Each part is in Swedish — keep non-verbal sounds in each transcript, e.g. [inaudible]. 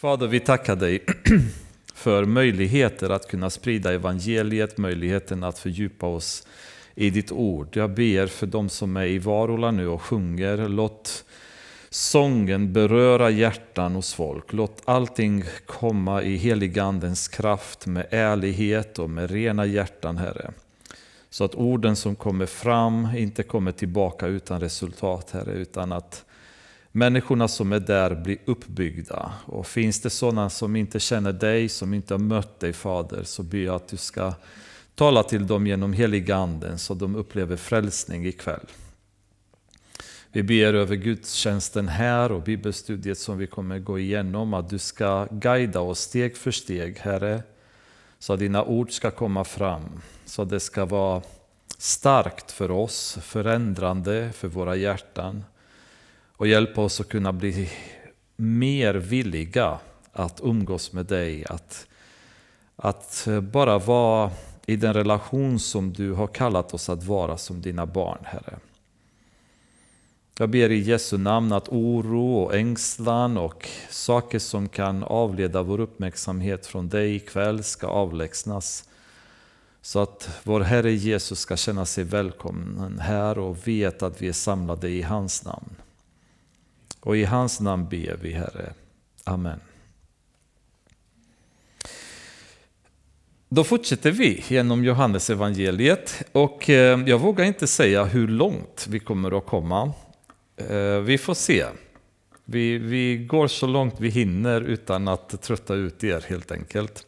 Fader, vi tackar dig [clears throat] för möjligheter att kunna sprida evangeliet, möjligheten att fördjupa oss i ditt ord. Jag ber för de som är i Varola nu och sjunger, låt sången beröra hjärtan hos folk. Låt allting komma i heligandens kraft med ärlighet och med rena hjärtan, Herre. Så att orden som kommer fram inte kommer tillbaka utan resultat, Herre, utan att människorna som är där blir uppbyggda. Och finns det sådana som inte känner dig, som inte har mött dig Fader, så ber jag att du ska tala till dem genom heliga anden så de upplever frälsning ikväll. Vi ber över gudstjänsten här och bibelstudiet som vi kommer gå igenom att du ska guida oss steg för steg, Herre, så att dina ord ska komma fram, så att det ska vara starkt för oss, förändrande för våra hjärtan och hjälpa oss att kunna bli mer villiga att umgås med dig, att, att bara vara i den relation som du har kallat oss att vara som dina barn, Herre. Jag ber i Jesu namn att oro och ängslan och saker som kan avleda vår uppmärksamhet från dig ikväll ska avlägsnas. Så att vår Herre Jesus ska känna sig välkommen här och veta att vi är samlade i hans namn. Och i hans namn ber vi Herre. Amen. Då fortsätter vi genom Johannes evangeliet och eh, jag vågar inte säga hur långt vi kommer att komma. Eh, vi får se. Vi, vi går så långt vi hinner utan att trötta ut er helt enkelt.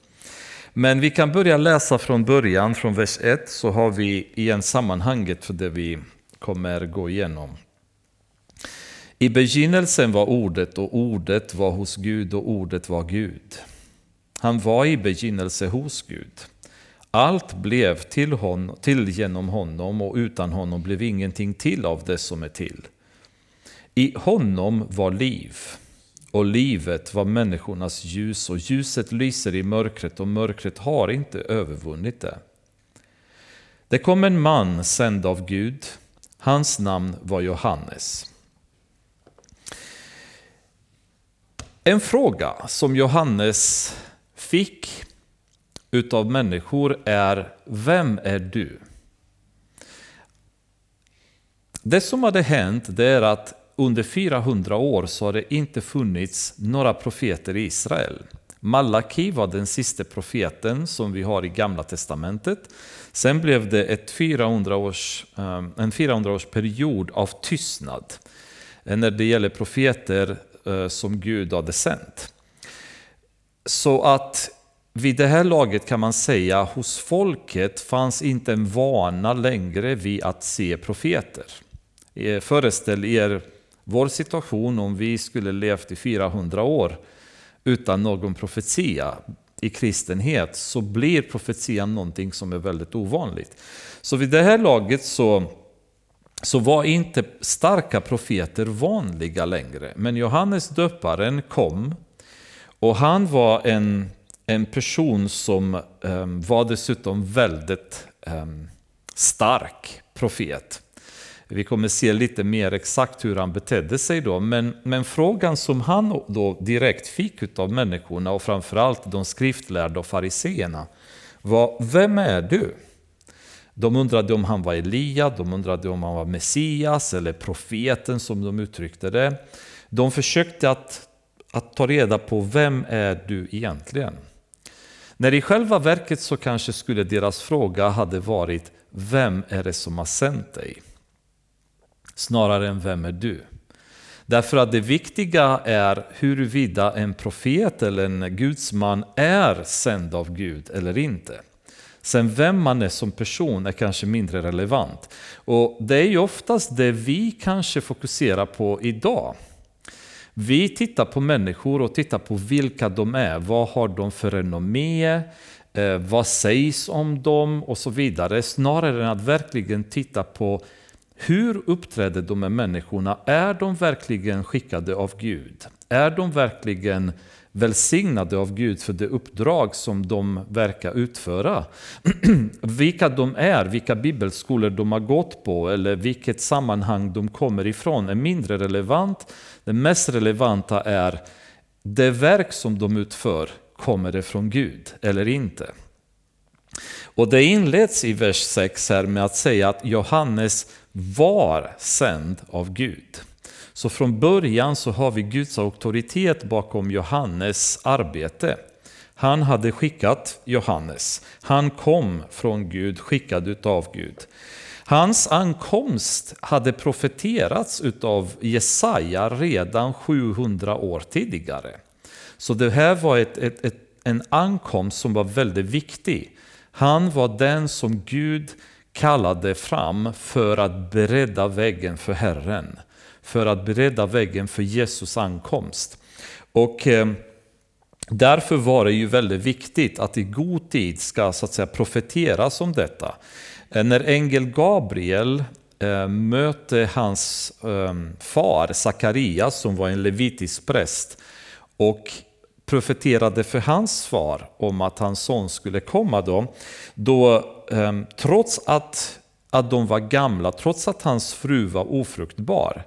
Men vi kan börja läsa från början, från vers 1, så har vi igen sammanhanget för det vi kommer gå igenom. I begynnelsen var ordet och ordet var hos Gud och ordet var Gud. Han var i begynnelse hos Gud. Allt blev till, hon, till genom honom och utan honom blev ingenting till av det som är till. I honom var liv och livet var människornas ljus och ljuset lyser i mörkret och mörkret har inte övervunnit det. Det kom en man sänd av Gud. Hans namn var Johannes. En fråga som Johannes fick utav människor är Vem är du? Det som hade hänt det är att under 400 år så har det inte funnits några profeter i Israel. Malaki var den sista profeten som vi har i Gamla Testamentet. Sen blev det ett 400 års, eh, en 400 års period av tystnad eh, när det gäller profeter Eh, som Gud hade sänt. Så att vid det här laget kan man säga hos folket fanns inte en vana längre vid att se profeter. Eh, föreställ er vår situation om vi skulle levt i 400 år utan någon profetia i kristenhet så blir profetian någonting som är väldigt ovanligt. Så vid det här laget så så var inte starka profeter vanliga längre. Men Johannes döparen kom och han var en, en person som um, var dessutom väldigt um, stark profet. Vi kommer se lite mer exakt hur han betedde sig då, men, men frågan som han då direkt fick av människorna och framförallt de skriftlärda och fariseerna var Vem är du? De undrade om han var Elia, de undrade om han var Messias eller profeten som de uttryckte det. De försökte att, att ta reda på vem är du egentligen? När i själva verket så kanske skulle deras fråga hade varit Vem är det som har sänt dig? Snarare än Vem är du? Därför att det viktiga är huruvida en profet eller en gudsman är sänd av Gud eller inte. Sen vem man är som person är kanske mindre relevant. Och det är ju oftast det vi kanske fokuserar på idag. Vi tittar på människor och tittar på vilka de är. Vad har de för renommé? Eh, vad sägs om dem? Och så vidare. Snarare än att verkligen titta på hur uppträder de med människorna? Är de verkligen skickade av Gud? Är de verkligen välsignade av Gud för det uppdrag som de verkar utföra. [clears throat] vilka de är, vilka bibelskolor de har gått på eller vilket sammanhang de kommer ifrån är mindre relevant. Det mest relevanta är det verk som de utför, kommer det från Gud eller inte? Och det inleds i vers 6 här med att säga att Johannes var sänd av Gud. Så från början så har vi Guds auktoritet bakom Johannes arbete. Han hade skickat Johannes. Han kom från Gud, skickad utav Gud. Hans ankomst hade profeterats utav Jesaja redan 700 år tidigare. Så det här var ett, ett, ett, en ankomst som var väldigt viktig. Han var den som Gud kallade fram för att bereda vägen för Herren. För att bereda vägen för Jesus ankomst. Och eh, Därför var det ju väldigt viktigt att i god tid ska så att säga profeteras om detta. Eh, när ängel Gabriel eh, mötte hans eh, far Sakarias som var en levitisk präst och profeterade för hans far om att hans son skulle komma då, då eh, trots att, att de var gamla, trots att hans fru var ofruktbar,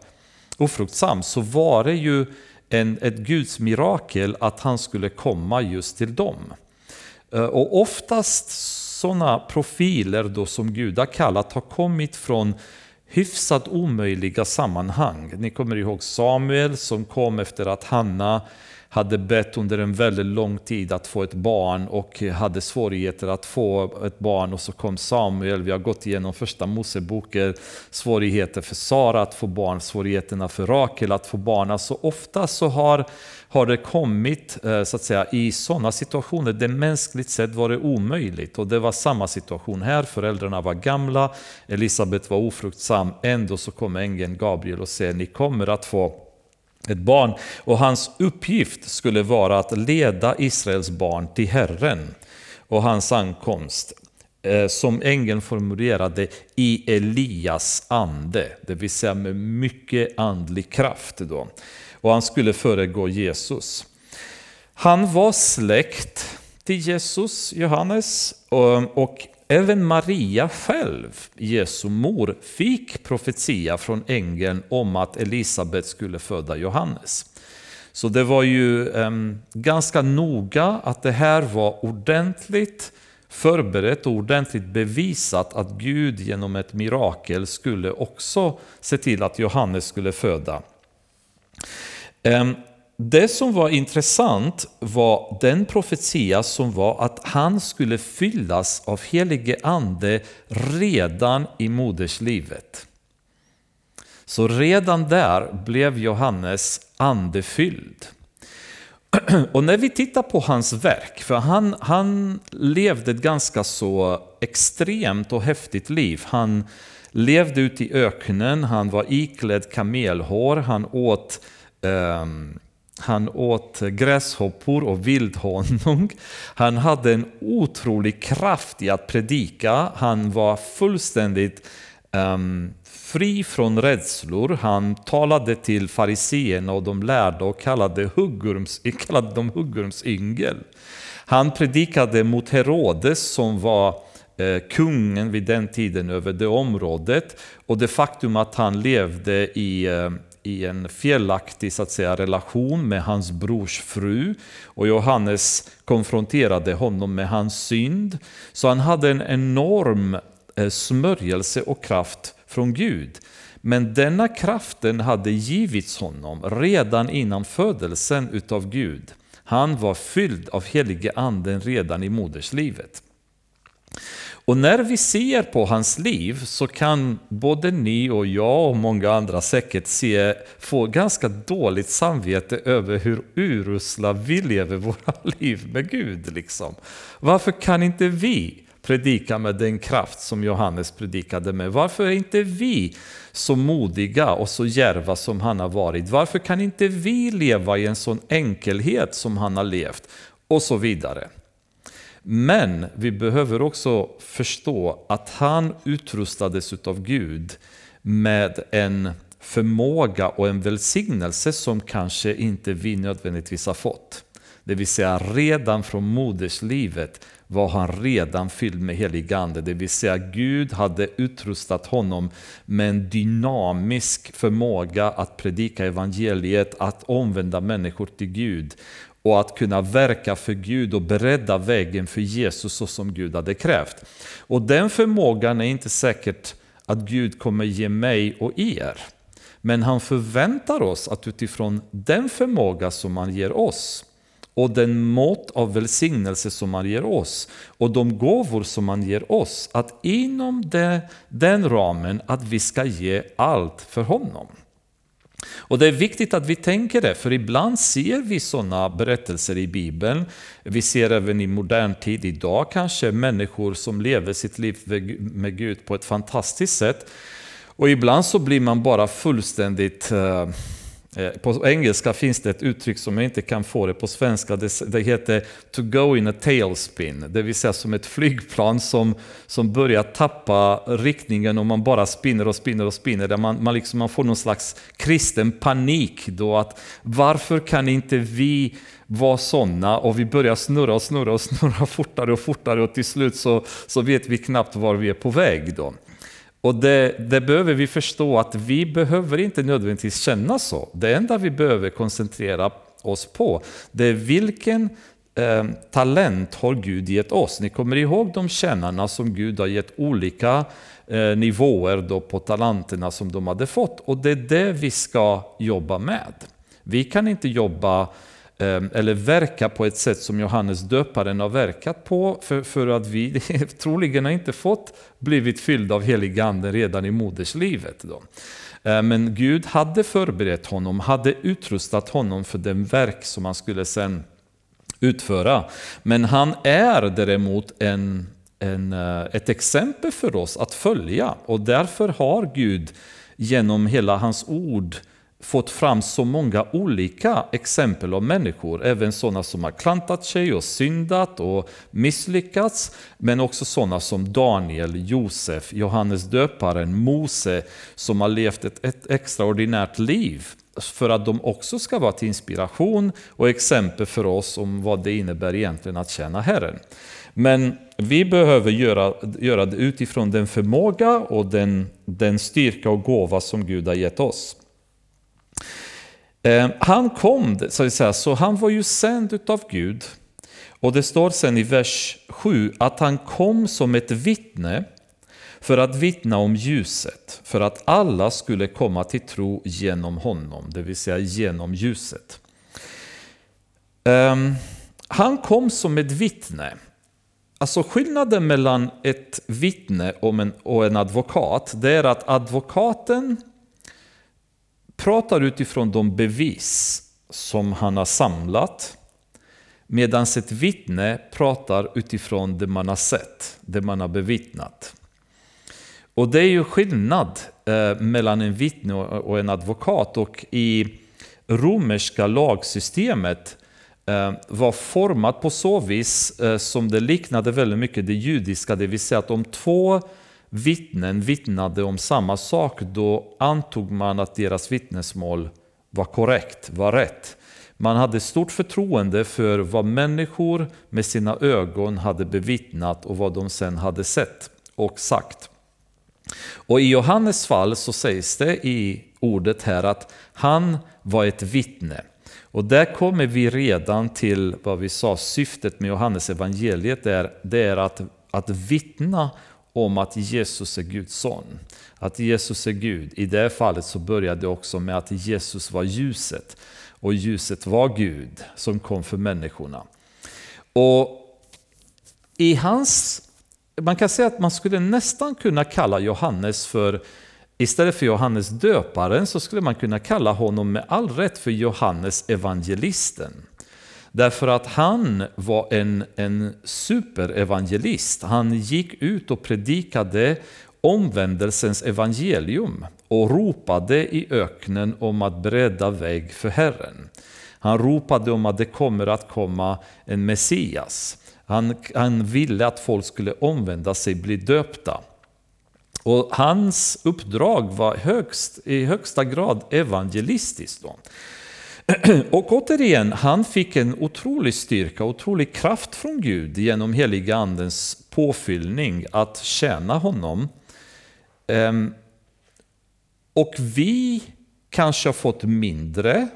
ofruktsam, så var det ju en, ett Guds mirakel att han skulle komma just till dem. Eh, och oftast sådana profiler då som Gud har kallat har kommit från hyfsat omöjliga sammanhang. Ni kommer ihåg Samuel som kom efter att Hanna hade bett under en väldigt lång tid att få ett barn och hade svårigheter att få ett barn och så kom Samuel. Vi har gått igenom första Moseboken, svårigheter för Sara att få barn, svårigheterna för Rakel att få barn. Alltså ofta så har, har det kommit eh, så att säga, i sådana situationer där mänskligt sett var det omöjligt. Och det var samma situation här, föräldrarna var gamla, Elisabet var ofruktsam, ändå så kom ängeln Gabriel och säger ni kommer att få ett barn. Och hans uppgift skulle vara att leda Israels barn till Herren och hans ankomst. Eh, som ängeln formulerade i Elias ande, det vill säga med mycket andlig kraft. Då. Och han skulle föregå Jesus. Han var släkt till Jesus, Johannes, och Även Maria själv, Jesu mor, fick profetia från ängeln om att Elisabet skulle föda Johannes. Så det var ju um, ganska noga att det här var ordentligt förberett och ordentligt bevisat att Gud genom ett mirakel skulle också se till att Johannes skulle föda. Ehm, det som var intressant var den profetia som var att han skulle fyllas av helige ande redan i moderslivet. Så redan där blev Johannes andefylld. [clears throat] Och när vi tittar på hans verk, för han, han levde ett ganska så extremt och häftigt liv. Han levde ute i öknen, han var iklädd kamelhår, han åt um, han åt gräshoppor och vildhonung. Han hade en otrolig kraft i att predika. Han var fullständigt um, fri från rädslor. Han talade till fariseerna och de lärda och kallade, huggorms, kallade dem huggormsyngel. Han predikade mot Herodes som var eh, kungen vid den tiden över det området. Och det faktum att han levde i eh, i en felaktig så att säga, relation med hans brors fru. Och Johannes konfronterade honom med hans synd. Så han hade en enorm eh, smörjelse och kraft från Gud. Men denna kraften hade givits honom redan innan födelsen utav Gud. Han var fylld av helige anden redan i moderslivet. Och när vi ser på hans liv så kan både ni och jag och många andra säkert se, få ganska dåligt samvete över hur urusla vi lever våra [laughs] liv med Gud. Liksom. Varför kan inte vi predika med den kraft som Johannes predikade med? Varför är inte vi så modiga och så järva som han har varit? Varför kan inte vi leva i en sån enkelhet som han har levt? Och så vidare. Men vi behöver också förstå att han utrustades av Gud med en förmåga och en välsignelse som kanske inte vi nödvändigtvis har fått. Det vill säga redan från moderslivet var han redan fylld med helig ande. Det vill säga Gud hade utrustat honom med en dynamisk förmåga att predika evangeliet, att omvända människor till Gud och att kunna verka för Gud och bredda vägen för Jesus så som Gud hade krävt. Och den förmågan är inte säkert att Gud kommer ge mig och er. Men han förväntar oss att utifrån den förmåga som han ger oss och den mått av välsignelse som han ger oss och de gåvor som han ger oss, att inom det, den ramen att vi ska ge allt för honom. Och Det är viktigt att vi tänker det, för ibland ser vi sådana berättelser i Bibeln. Vi ser även i modern tid idag kanske människor som lever sitt liv med Gud på ett fantastiskt sätt. Och ibland så blir man bara fullständigt eh, Eh, på engelska finns det ett uttryck som jag inte kan få det på svenska. Det, heter to go in a tailspin, det vill säga som ett flygplan som, som börjar tappa riktningen och man bara spinner och spinner och spinner. Där man, man, liksom, man får någon slags kristen panik då att varför kan inte vi vara sådana och vi börjar snurra och snurra och snurra [laughs] fortare och fortare och till slut så, så vet vi knappt var vi är på väg. Då. Och det, det, behöver vi förstå att vi behöver inte nödvändigtvis känna så. Det enda vi behöver koncentrera oss på, det är vilken eh, talent har Gud gett oss? Ni kommer ihåg de tjänarna som Gud har gett olika eh, nivåer då på talenterna som de hade fått. Och det är det vi ska jobba med. Vi kan inte jobba Ehm, eller verka på ett sätt som Johannes döparen har verkat på, för, för att vi [laughs] troligen har inte fått blivit fyllda av helig ande redan i moderslivet. Då. Ehm, men Gud hade förberett honom, hade utrustat honom för den verk som han skulle sen utföra. Men han är däremot en, en, eh, ett exempel för oss att följa och därför har Gud genom hela hans ord fått fram så många olika exempel av människor, även sådana som har klantat sig och syndat och misslyckats, men också sådana som Daniel, Josef, Johannes döparen, Mose, som har levt ett, ett extraordinärt liv för att de också ska vara till inspiration och exempel för oss om vad det innebär egentligen att tjäna Herren. Men vi behöver göra, göra det utifrån den förmåga och den, den styrka och gåva som Gud har gett oss. Eh, han kom, så, att säga, så han var ju sänd utav Gud. Och det står sen i vers 7 att han kom som ett vittne för att vittna om ljuset, för att alla skulle komma till tro genom honom, det vill säga genom ljuset. Um, han kom som ett vittne. Alltså skillnaden mellan ett vittne och en, och en advokat, det är att advokaten pratar utifrån de bevis som han har samlat medan ett vittne pratar utifrån det man har sett, det man har bevittnat. Och det är ju skillnad eh, mellan en vittne och en advokat och i romerska lagsystemet eh, var format på så vis eh, som det liknade väldigt mycket det judiska, det vill säga att om två vittnen vittnade om samma sak, då antog man att deras vittnesmål var korrekt, var rätt. Man hade stort förtroende för vad människor med sina ögon hade bevittnat och vad de sen hade sett och sagt. Och i Johannes fall så sägs det i ordet här att han var ett vittne. Och där kommer vi redan till vad vi sa, syftet med Johannes evangeliet är, det är att, att vittna om att Jesus är Guds son. Att Jesus är Gud. I det fallet så började det också med att Jesus var ljuset. Och ljuset var Gud som kom för människorna. Och i hans, man kan säga att man skulle nästan kunna kalla Johannes för, istället för Johannes döparen så skulle man kunna kalla honom med all rätt för Johannes evangelisten. Därför att han var en, en superevangelist. Han gick ut och predikade omvändelsens evangelium och ropade i öknen om att bereda väg för Herren. Han ropade om att det kommer att komma en Messias. Han, han ville att folk skulle omvända sig, bli döpta. Och hans uppdrag var högst, i högsta grad evangelistiskt. Då. [clears throat] Och återigen, han fick en otrolig styrka, otrolig kraft från Gud genom heliga andens påfyllning att tjäna honom. Ehm, och vi kanske har fått mindre,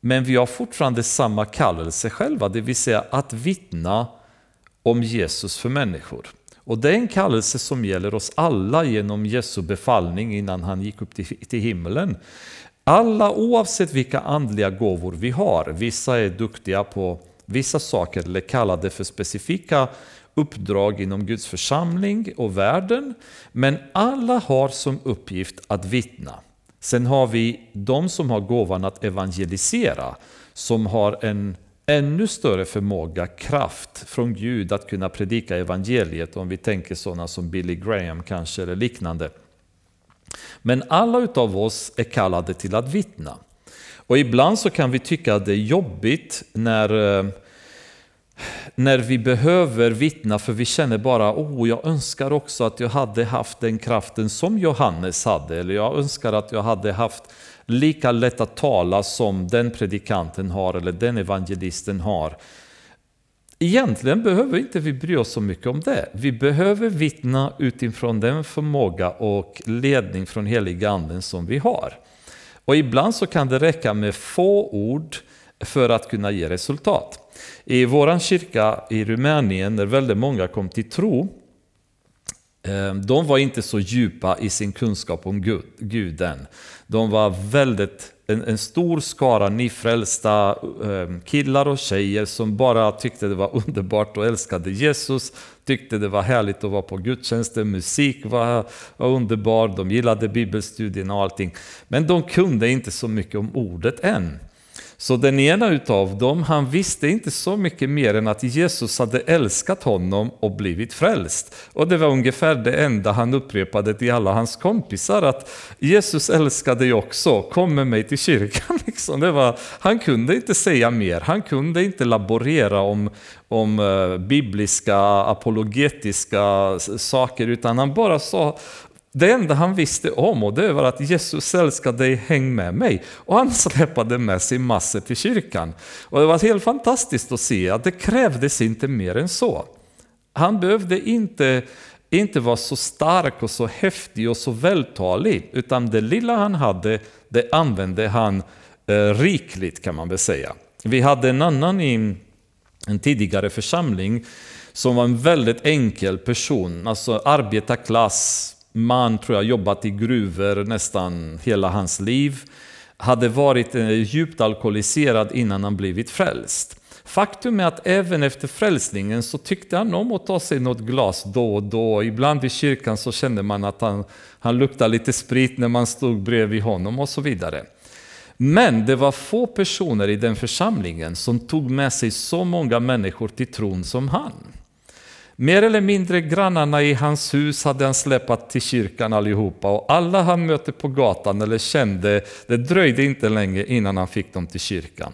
men vi har fortfarande samma kallelse själva, det vill säga att vittna om Jesus för människor. Och det är en kallelse som gäller oss alla genom Jesu befallning innan han gick upp till himlen. Alla oavsett vilka andliga gåvor vi har, vissa är duktiga på vissa saker eller kallade för specifika uppdrag inom Guds församling och världen, men alla har som uppgift att vittna. Sen har vi de som har gåvan att evangelisera, som har en ännu större förmåga, kraft från Gud att kunna predika evangeliet, om vi tänker sådana som Billy Graham kanske eller liknande. Men alla utav oss är kallade till att vittna. Och ibland så kan vi tycka att det är jobbigt när, eh, när vi behöver vittna för vi känner bara oh, jag önskar också att jag hade haft den kraften som Johannes hade. Eller jag önskar att jag hade haft lika lätt att tala som den predikanten har eller den evangelisten har. Egentligen behöver inte vi bry oss så mycket om det. Vi behöver vittna utifrån den förmåga och ledning från heliga anden som vi har. Och ibland så kan det räcka med få ord för att kunna ge resultat. I vår kyrka i Rumänien, när väldigt många kom till tro, eh, de var inte så djupa i sin kunskap om Guden. De var väldigt en, en stor skara nyfrälsta eh, killar och tjejer som bara tyckte det var [laughs] underbart och älskade Jesus, tyckte det var härligt att vara på gudstjänster, musik var, var underbar, de gillade bibelstudierna och allting. Men de kunde inte så mycket om ordet än. Så den ena utav dem, han visste inte så mycket mer än att Jesus hade älskat honom och blivit frälst. Och det var ungefär det enda han upprepade till alla hans kompisar, att Jesus älskade dig också, kom med mig till kyrkan. [laughs] Liksom. Det var, han kunde inte säga mer, han kunde inte laborera om, om eh, bibliska, apologetiska saker, utan han bara sa det enda han visste om och det var att Jesus älskar dig, häng med mig. Och han släpade med sig massor till kyrkan. Och det var helt fantastiskt att se att det krävdes inte mer än så. Han behövde inte, inte vara så stark och så häftig och så vältalig, utan det lilla han hade, det använde han eh, rikligt kan man väl säga. Vi hade en annan i en tidigare församling som var en väldigt enkel person, alltså arbetarklass, man tror jag jobbat i gruvor nästan hela hans liv. Hade varit eh, djupt alkoholiserad innan han blivit frälst. Faktum är att även efter frälsningen så tyckte han om att ta sig något glas då och då. Ibland i kyrkan så kände man att han, han luktade lite sprit när man stod bredvid honom och så vidare. Men det var få personer i den församlingen som tog med sig så många människor till tron som han. Mer eller mindre grannarna i hans hus hade han släpat till kyrkan allihopa och alla han mötte på gatan eller kände, det dröjde inte länge innan han fick dem till kyrkan.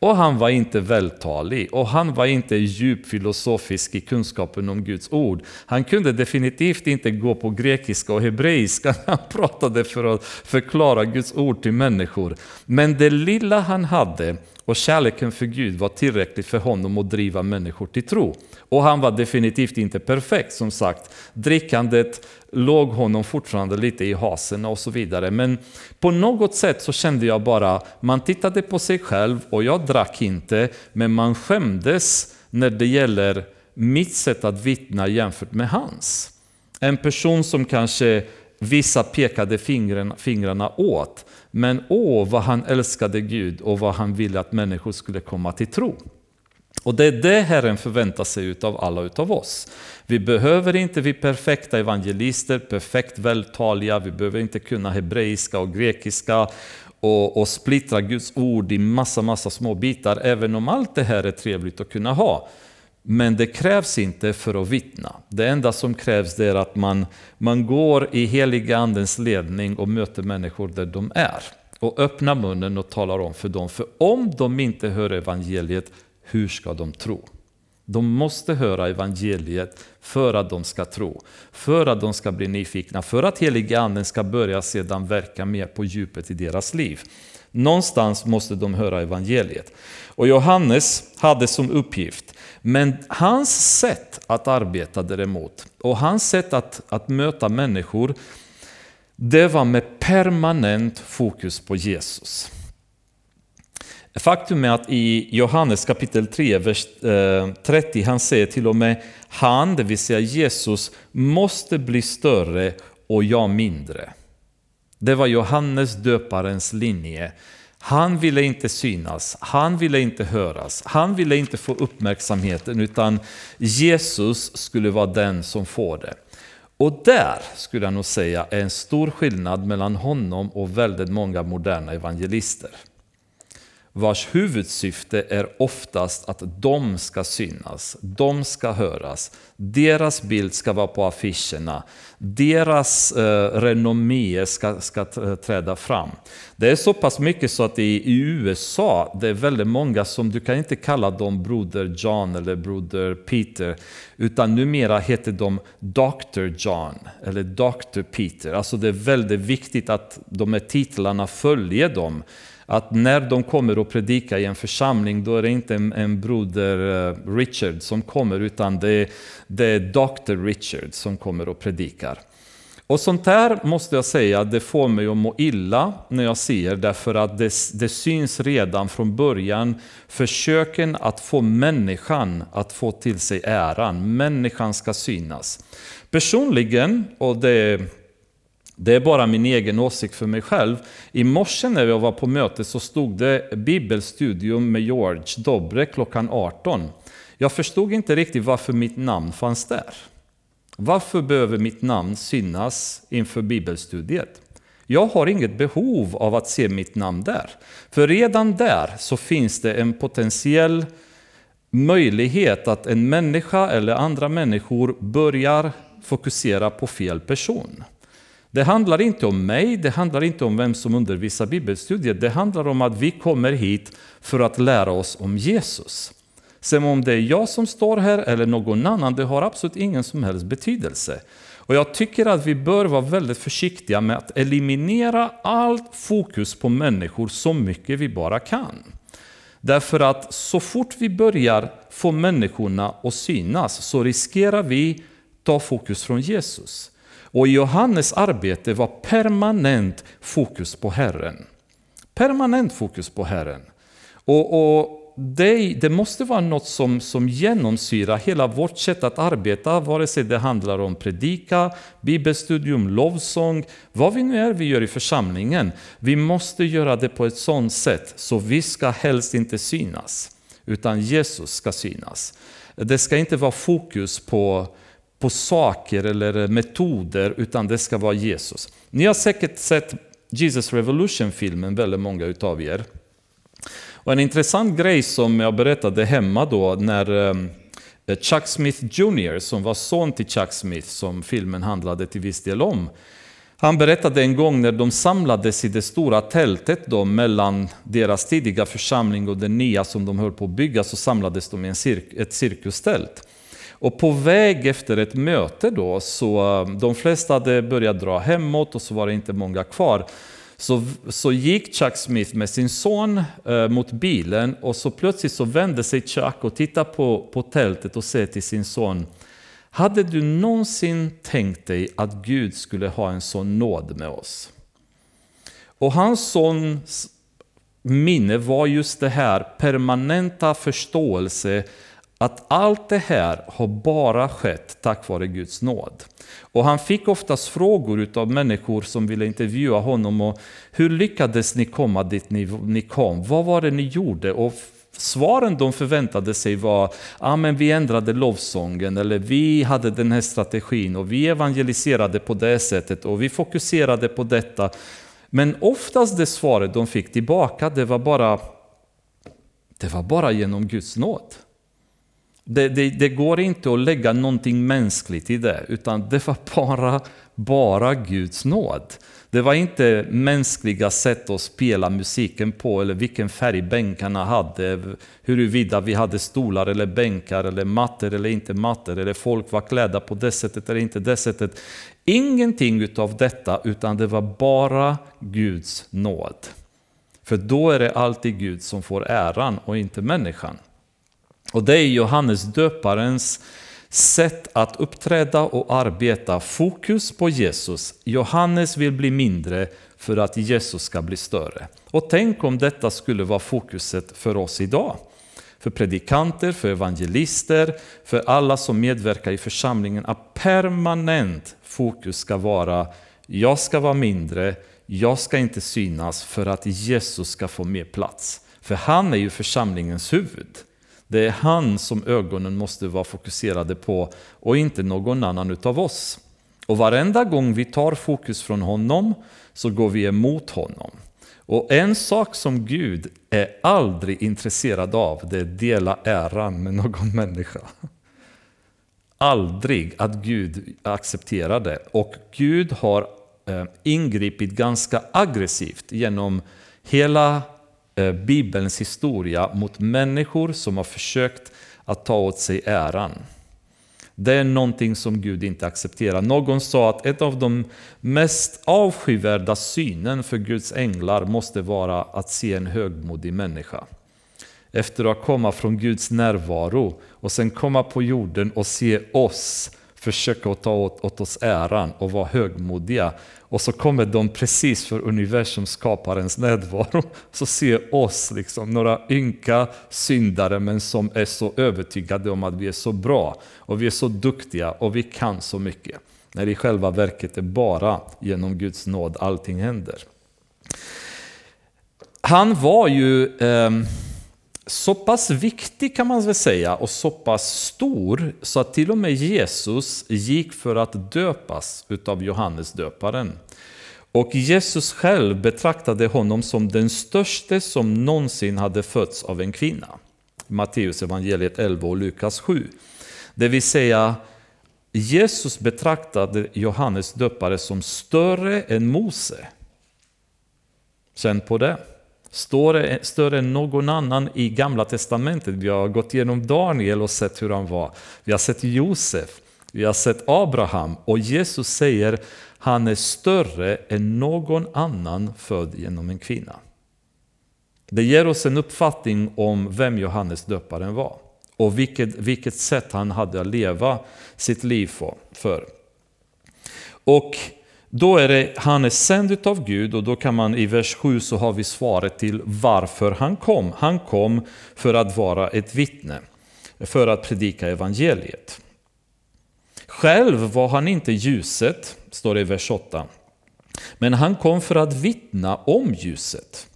Och han var inte vältalig och han var inte djupfilosofisk i kunskapen om Guds ord. Han kunde definitivt inte gå på grekiska och hebreiska när han pratade för att förklara Guds ord till människor. Men det lilla han hade och kärleken för Gud var tillräckligt för honom att driva människor till tro. Och han var definitivt inte perfekt som sagt. Drickandet låg honom fortfarande lite i hasen och så vidare. Men på något sätt så kände jag bara, man tittade på sig själv och jag drack inte, men man skämdes när det gäller mitt sätt att vittna jämfört med hans. En person som kanske vissa pekade fingrarna, fingrarna åt, men åh vad han älskade Gud och vad han ville att människor skulle komma till tro. Och det är det Herren förväntar sig av alla utav oss. Vi behöver inte bli perfekta evangelister, perfekt vältaliga, vi behöver inte kunna hebreiska och grekiska och, och splittra Guds ord i massa, massa små bitar, även om allt det här är trevligt att kunna ha. Men det krävs inte för att vittna. Det enda som krävs är att man, man går i heliga andens ledning och möter människor där de är. Och öppnar munnen och talar om för dem. För om de inte hör evangeliet, hur ska de tro? De måste höra evangeliet för att de ska tro, för att de ska bli nyfikna, för att helige anden ska börja sedan verka mer på djupet i deras liv. Någonstans måste de höra evangeliet. Och Johannes hade som uppgift, men hans sätt att arbeta däremot, och hans sätt att, att möta människor, det var med permanent fokus på Jesus. Faktum är att i Johannes kapitel 3, vers eh, 30, han säger till och med han, det vill säga Jesus, måste bli större och jag mindre. Det var Johannes döparens linje. Han ville inte synas, han ville inte höras, han ville inte få uppmärksamheten utan Jesus skulle vara den som får det. Och där skulle jag nog säga är en stor skillnad mellan honom och väldigt många moderna evangelister vars huvudsyfte är oftast att de ska synas, de ska höras, deras bild ska vara på affischerna, deras eh, renommé ska, ska träda fram. Det är så pass mycket så att i, i USA, det är väldigt många som, du kan inte kalla dem broder John eller broder Peter, utan numera heter de Dr. John eller Dr. Peter. Alltså det är väldigt viktigt att de här titlarna följer dem att när de kommer och predikar i en församling, då är det inte en, en broder eh, Richard som kommer, utan det är, det är Dr. Richard som kommer och predikar. Och sånt här måste jag säga, det får mig att må illa när jag ser, därför att det, det syns redan från början försöken att få människan att få till sig äran. Människan ska synas. Personligen, och det det är bara min egen åsikt för mig själv. I morse när jag var på möte så stod det bibelstudium med George Dobre klockan 18. Jag förstod inte riktigt varför mitt namn fanns där. Varför behöver mitt namn synas inför bibelstudiet? Jag har inget behov av att se mitt namn där. För redan där så finns det en potentiell möjlighet att en människa eller andra människor börjar fokusera på fel person. Det handlar inte om mig, det handlar inte om vem som undervisar bibelstudier. Det handlar om att vi kommer hit för att lära oss om Jesus. Sen om det är jag som står här eller någon annan, det har absolut ingen som helst betydelse. Och jag tycker att vi bör vara väldigt försiktiga med att eliminera allt fokus på människor så mycket vi bara kan. Därför att så fort vi börjar få människorna att synas så riskerar vi ta fokus från Jesus. Och Johannes arbete var permanent fokus på Herren. Permanent fokus på Herren. Och, och det, det, måste vara något som, som genomsyrar hela vårt sätt att arbeta, vare sig det handlar om predika, bibelstudium, lovsång, vad vi nu är vi gör i församlingen. Vi måste göra det på ett sådant sätt så vi ska helst inte synas, utan Jesus ska synas. Det ska inte vara fokus på på saker eller metoder, utan det ska vara Jesus. Ni har säkert sett Jesus Revolution-filmen, väldigt många utav er. Och en intressant grej som jag berättade hemma då när eh, Chuck Smith Jr, som var son till Chuck Smith, som filmen handlade till viss del om, han berättade en gång när de samlades i det stora tältet då, mellan deras tidiga församling och den nya som de höll på att bygga, så samlades de i en cir ett cirkustält. Och på väg efter ett möte då, så eh, de flesta hade börjat dra hemåt och så var det inte många kvar. Så, så gick Chuck Smith med sin son eh, mot bilen och så plötsligt så vände sig Chuck och tittade på, på tältet och säger till sin son Hade du någonsin tänkt dig att Gud skulle ha en sån nåd med oss? Och hans sons minne var just det här permanenta förståelse att allt det här har bara skett tack vare Guds nåd. Och han fick oftast frågor av människor som ville intervjua honom. Och hur lyckades ni komma dit ni, ni kom? Vad var det ni gjorde? Och svaren de förväntade sig var ah, men vi ändrade lovsången eller vi hade den här strategin och vi evangeliserade på det sättet och vi fokuserade på detta. Men oftast det svaret de fick tillbaka det var bara, det var bara genom Guds nåd. Det, det, det, går inte att lägga någonting mänskligt i det, utan det var bara, bara Guds nåd. Det var inte mänskliga sätt att spela musiken på eller vilken färg bänkarna hade, huruvida vi hade stolar eller bänkar eller mattor eller inte mattor, eller folk var klädda på det sättet eller inte det sättet. Ingenting utav detta, utan det var bara Guds nåd. För då är det alltid Gud som får äran och inte människan. Och det är Johannes döparens sätt att uppträda och arbeta. Fokus på Jesus. Johannes vill bli mindre för att Jesus ska bli större. Och tänk om detta skulle vara fokuset för oss idag. För predikanter, för evangelister, för alla som medverkar i församlingen. Att permanent fokus ska vara, jag ska vara mindre, jag ska inte synas för att Jesus ska få mer plats. För han är ju församlingens huvud. Det är han som ögonen måste vara fokuserade på och inte någon annan utav oss. Och varenda gång vi tar fokus från honom så går vi emot honom. Och en sak som Gud är aldrig intresserad av, det är att dela äran med någon [laughs] människa. Aldrig att Gud accepterar det. Och Gud har eh, ingripit ganska aggressivt genom hela Eh, Bibelns historia mot människor som har försökt att ta åt sig äran. Det är någonting som Gud inte accepterar. Någon sa att ett av de mest avskyvärda synen för Guds änglar måste vara att se en högmodig människa. Efter att komma från Guds närvaro och sen komma på jorden och se oss försöka ta åt, åt oss äran och vara högmodiga. Och så kommer de precis för universums skaparens närvaro. [laughs] Så ser oss, liksom, några ynka syndare men som är så övertygade om att vi är så bra och vi är så duktiga och vi kan så mycket. När i själva verket är bara genom Guds nåd allting händer. Han var ju eh, så pass viktig kan man väl säga och så pass stor så att till och med Jesus gick för att döpas utav Johannes döparen. Och Jesus själv betraktade honom som den största som någonsin hade fötts av en kvinna. Matteus evangeliet 11 och Lukas 7. Det vill säga, Jesus betraktade Johannes döpare som större än Mose. Känn på det större, större än någon annan i Gamla Testamentet. Vi har gått igenom Daniel och sett hur han var. Vi har sett Josef, vi har sett Abraham och Jesus säger han är större än någon annan född genom en kvinna. Det ger oss en uppfattning om vem Johannes döparen var och vilket, vilket sätt han hade att leva sitt liv för. Och då är det, han är sänd av Gud och då kan man i vers 7 så har vi svaret till varför han kom. Han kom för att vara ett vittne, för att predika evangeliet. Själv var han inte ljuset, står det i vers 8. Men han kom för att vittna om ljuset.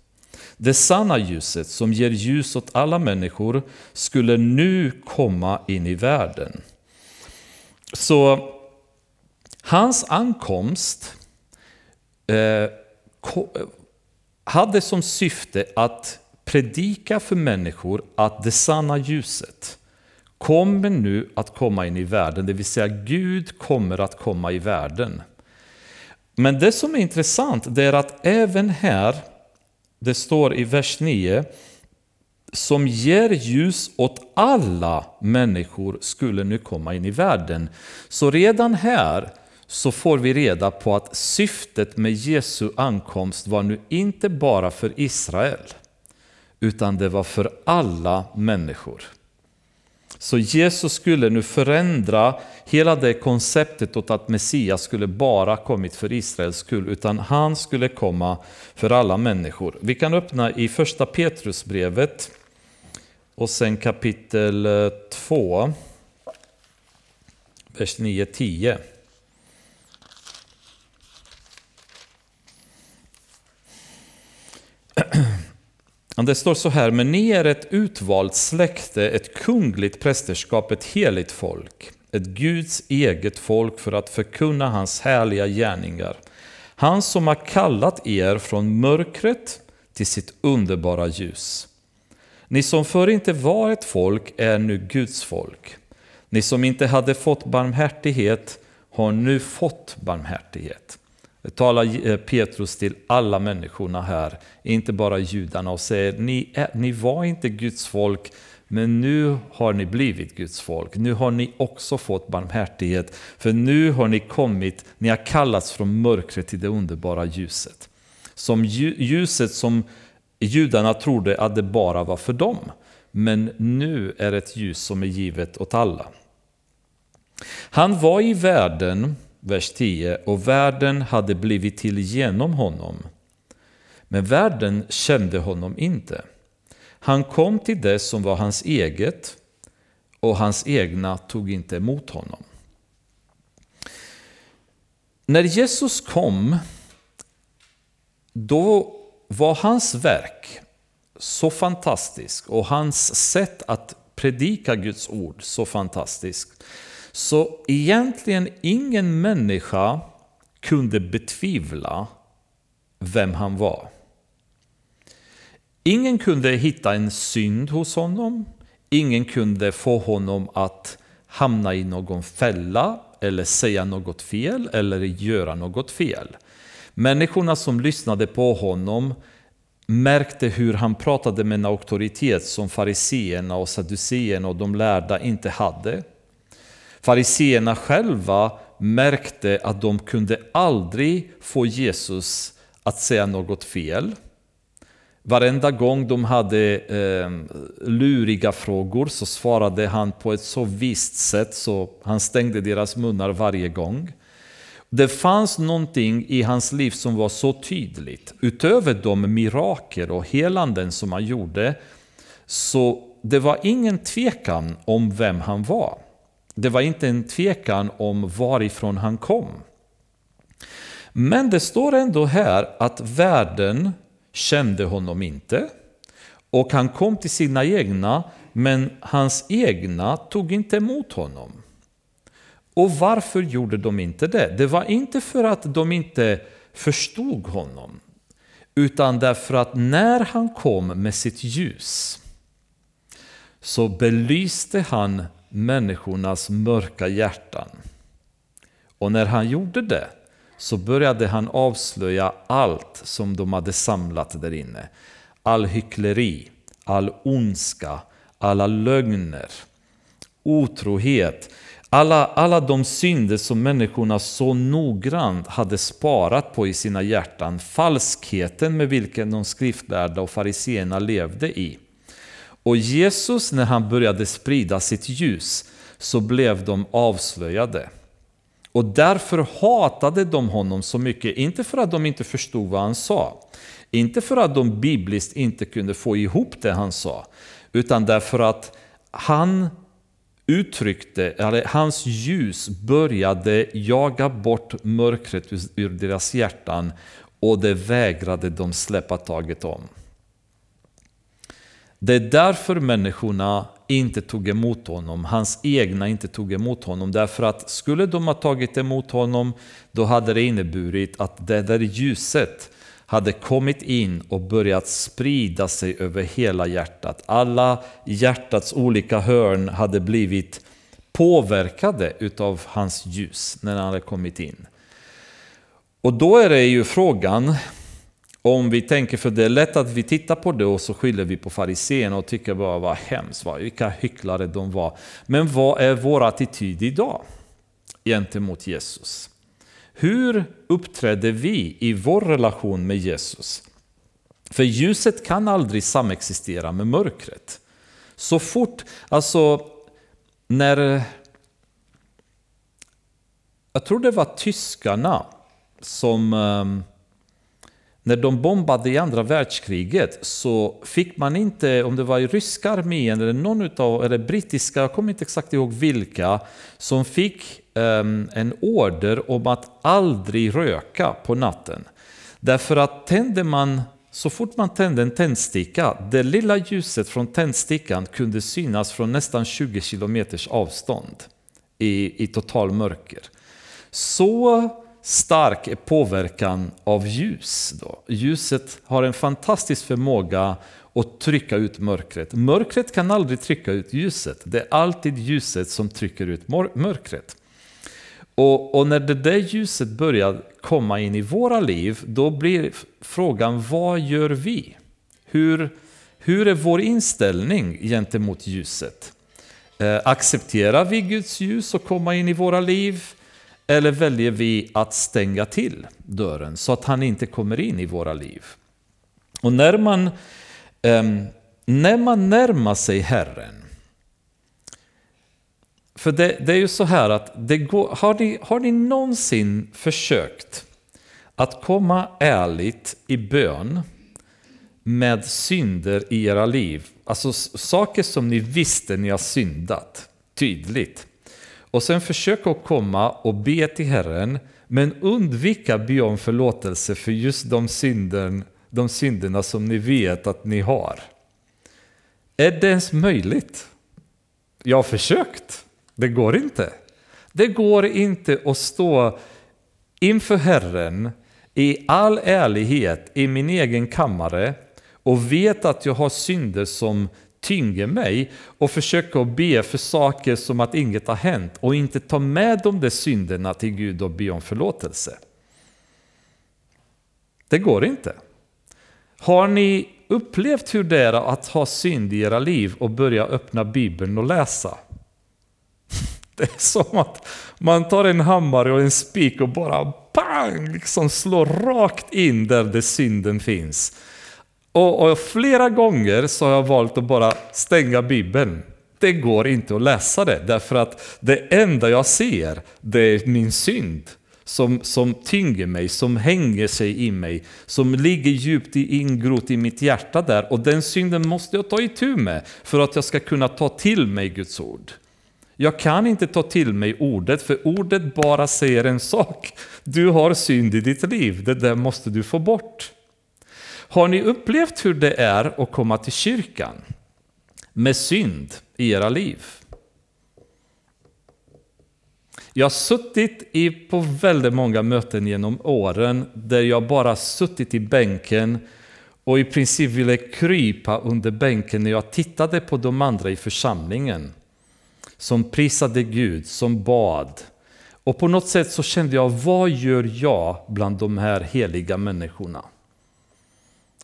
Det sanna ljuset som ger ljus åt alla människor skulle nu komma in i världen. Så Hans ankomst eh, eh, hade som syfte att predika för människor att det sanna ljuset kommer nu att komma in i världen, det vill säga Gud kommer att komma i världen. Men det som är intressant det är att även här, det står i vers 9, som ger ljus åt alla människor skulle nu komma in i världen. Så redan här så får vi reda på att syftet med Jesu ankomst var nu inte bara för Israel, utan det var för alla människor. Så Jesus skulle nu förändra hela det konceptet åt att Messias skulle bara kommit för Israels skull, utan han skulle komma för alla människor. Vi kan öppna i första Petrusbrevet och sen kapitel eh, 2, vers 9-10. [clears throat] Det står så här, men ni är ett utvalt släkte, ett kungligt prästerskap, ett heligt folk, ett Guds eget folk för att förkunna hans härliga gärningar. Han som har kallat er från mörkret till sitt underbara ljus. Ni som förr inte var ett folk är nu Guds folk. Ni som inte hade fått barmhärtighet har nu fått barmhärtighet. Talar eh, Petrus till alla människorna här, inte bara judarna och säger ni, är, ni var inte Guds folk men nu har ni blivit Guds folk. Nu har ni också fått barmhärtighet. För nu har ni kommit, ni har kallats från mörkret till det underbara ljuset. Som ljuset som Judarna trodde att det bara var för dem, men nu är ett ljus som är givet åt alla. Han var i världen, vers 10, och världen hade blivit till genom honom. Men världen kände honom inte. Han kom till det som var hans eget och hans egna tog inte emot honom. När Jesus kom, då var hans verk så fantastiskt och hans sätt att predika Guds ord så fantastiskt. Så egentligen ingen människa kunde betvivla vem han var. Ingen kunde hitta en synd hos honom. Ingen kunde få honom att hamna i någon fälla eller säga något fel eller göra något fel. Människorna som lyssnade på honom märkte hur han pratade med en auktoritet som fariseerna och saduceerna och de lärda inte hade. Fariseerna själva märkte att de kunde aldrig få Jesus att säga något fel. Varenda gång de hade eh, luriga frågor så svarade han på ett så visst sätt så han stängde deras munnar varje gång. Det fanns någonting i hans liv som var så tydligt. Utöver de mirakel och helanden som han gjorde så det var ingen tvekan om vem han var. Det var inte en tvekan om varifrån han kom. Men det står ändå här att världen kände honom inte. Och han kom till sina egna, men hans egna tog inte emot honom. Och varför gjorde de inte det? Det var inte för att de inte förstod honom, utan därför att när han kom med sitt ljus så belyste han människornas mörka hjärtan. Och när han gjorde det så började han avslöja allt som de hade samlat där inne. All hyckleri, all ondska, alla lögner, otrohet, alla, alla de synder som människorna så noggrant hade sparat på i sina hjärtan, falskheten med vilken de skriftlärda och fariseerna levde i. Och Jesus, när han började sprida sitt ljus, så blev de avslöjade. Och därför hatade de honom så mycket, inte för att de inte förstod vad han sa, inte för att de bibliskt inte kunde få ihop det han sa, utan därför att han uttryckte, eller hans ljus började jaga bort mörkret ur deras hjärtan och det vägrade de släppa taget om. Det är därför människorna inte tog emot honom, hans egna inte tog emot honom. Därför att skulle de ha tagit emot honom, då hade det inneburit att det där ljuset hade kommit in och börjat sprida sig över hela hjärtat. Alla hjärtats olika hörn hade blivit påverkade utav hans ljus när han hade kommit in. Och då är det ju frågan, om vi tänker, för det är lätt att vi tittar på det och så skyller vi på fariséerna och tycker bara vad hemskt, vilka hycklare de var. Men vad är vår attityd idag gentemot Jesus? Hur uppträder vi i vår relation med Jesus? För ljuset kan aldrig samexistera med mörkret. Så fort, alltså när... Jag tror det var tyskarna som ehm, när de bombade i andra världskriget så fick man inte, om det var i ryska armén eller någon utav, eller brittiska, jag kommer inte exakt ihåg vilka, som fick um, en order om att aldrig röka på natten. Därför att tände man, så fort man tände en tändsticka, det lilla ljuset från tändstickan kunde synas från nästan 20 kilometers avstånd i, i total mörker. Så stark påverkan av ljus. Då. Ljuset har en fantastisk förmåga att trycka ut mörkret. Mörkret kan aldrig trycka ut ljuset. Det är alltid ljuset som trycker ut mörkret. Och, och, när det där ljuset börjar komma in i våra liv, då blir frågan vad gör vi? Hur, hur är vår inställning gentemot ljuset? Eh, accepterar vi Guds ljus och komma in i våra liv? Eller väljer vi att stänga till dörren så att han inte kommer in i våra liv? Och när man, ehm, när man närmar sig Herren, för det, det är ju så här att det går, har, ni, har ni någonsin försökt att komma ärligt i bön med synder i era liv? Alltså saker som ni visste ni har syndat tydligt. Och sen försöka att komma och be till Herren men undvika be om förlåtelse för just de, synden, de synderna som ni vet att ni har. Är det ens möjligt? Jag har försökt. Det går inte. Det går inte att stå inför Herren i all ärlighet i min egen kammare och veta att jag har synder som tynger mig och försöker be för saker som att inget har hänt och inte ta med de där synderna till Gud och be om förlåtelse. Det går inte. Har ni upplevt hur det är att ha synd i era liv och börja öppna Bibeln och läsa? [laughs] Det är som att man tar en hammare och en spik och bara pang, liksom slår rakt in där det synden finns. Och, och, flera gånger så har jag valt att bara stänga Bibeln. Det går inte att läsa det, därför att det enda jag ser, det är min synd. Som, som tynger mig, som hänger sig i mig, som ligger djupt ingrott i mitt hjärta där. Och den synden måste jag ta itu med för att jag ska kunna ta till mig Guds ord. Jag kan inte ta till mig ordet, för ordet bara säger en sak. Du har synd i ditt liv, det där måste du få bort. Har ni upplevt hur det är att komma till kyrkan med synd i era liv? Jag har suttit i på väldigt många möten genom åren där jag bara suttit i bänken och i princip ville krypa under bänken när jag tittade på de andra i församlingen som prisade Gud, som bad. Och på något sätt så kände jag, vad gör jag bland de här heliga människorna?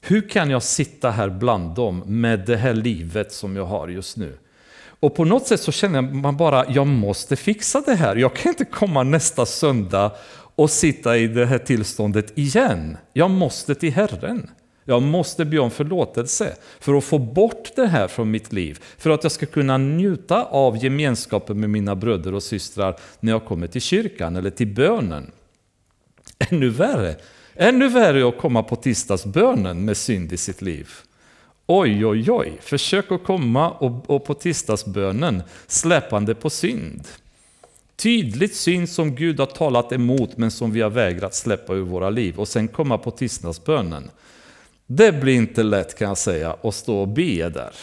Hur kan jag sitta här bland dem med det här livet som jag har just nu? Och på något sätt så känner man bara, jag måste fixa det här. Jag kan inte komma nästa söndag och sitta i det här tillståndet igen. Jag måste till Herren. Jag måste be om förlåtelse för att få bort det här från mitt liv. För att jag ska kunna njuta av gemenskapen med mina bröder och systrar när jag kommer till kyrkan eller till bönen. Ännu värre, ännu värre är att komma på tisdagsbönen med synd i sitt liv. Oj, oj, oj, försök att komma och, och på tisdagsbönen släpande på synd. Tydligt synd som Gud har talat emot men som vi har vägrat släppa ur våra liv och sen komma på tisdagsbönen. Det blir inte lätt kan jag säga att stå och be där.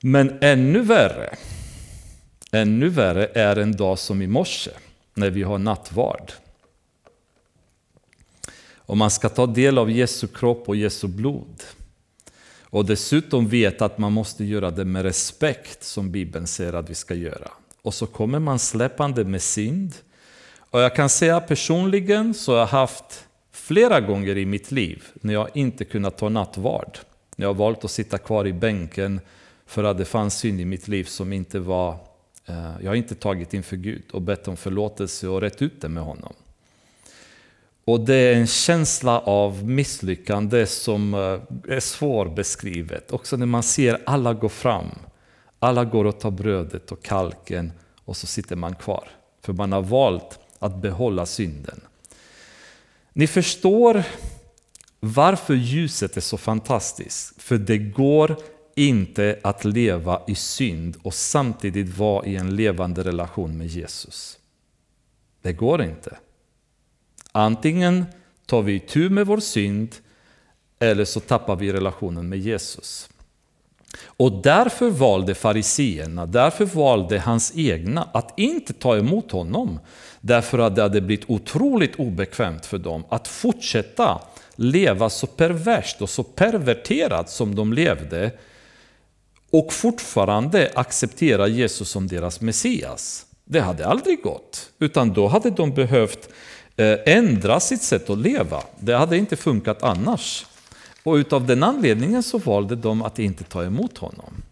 Men ännu värre, ännu värre är en dag som i morse när vi har nattvard. Och man ska ta del av Jesu kropp och Jesu blod. Och dessutom veta att man måste göra det med respekt som Bibeln säger att vi ska göra. Och så kommer man släppande med synd. Och jag kan säga personligen så har jag haft flera gånger i mitt liv när jag inte kunnat ta nattvard. När jag valt att sitta kvar i bänken för att det fanns synd i mitt liv som inte var... Eh, jag har inte tagit inför Gud och bett om förlåtelse och rätt ut det med honom. Och det är en känsla av misslyckande som eh, är svårbeskrivet. Också när man ser alla gå fram. Alla går och tar brödet och kalken och så sitter man kvar. För man har valt att behålla synden. Ni förstår varför ljuset är så fantastiskt. För det går inte att leva i synd och samtidigt vara i en levande relation med Jesus. Det går inte. Antingen tar vi tur med vår synd eller så tappar vi relationen med Jesus. Och därför valde fariseerna, därför valde hans egna att inte ta emot honom. Därför att det hade blivit otroligt obekvämt för dem att fortsätta leva så perverst och så perverterat som de levde och fortfarande acceptera Jesus som deras Messias. Det hade aldrig gått, utan då hade de behövt Eh, ändra sitt sätt att leva. Det hade inte funkat annars. Och utav den anledningen så valde de att inte ta emot honom.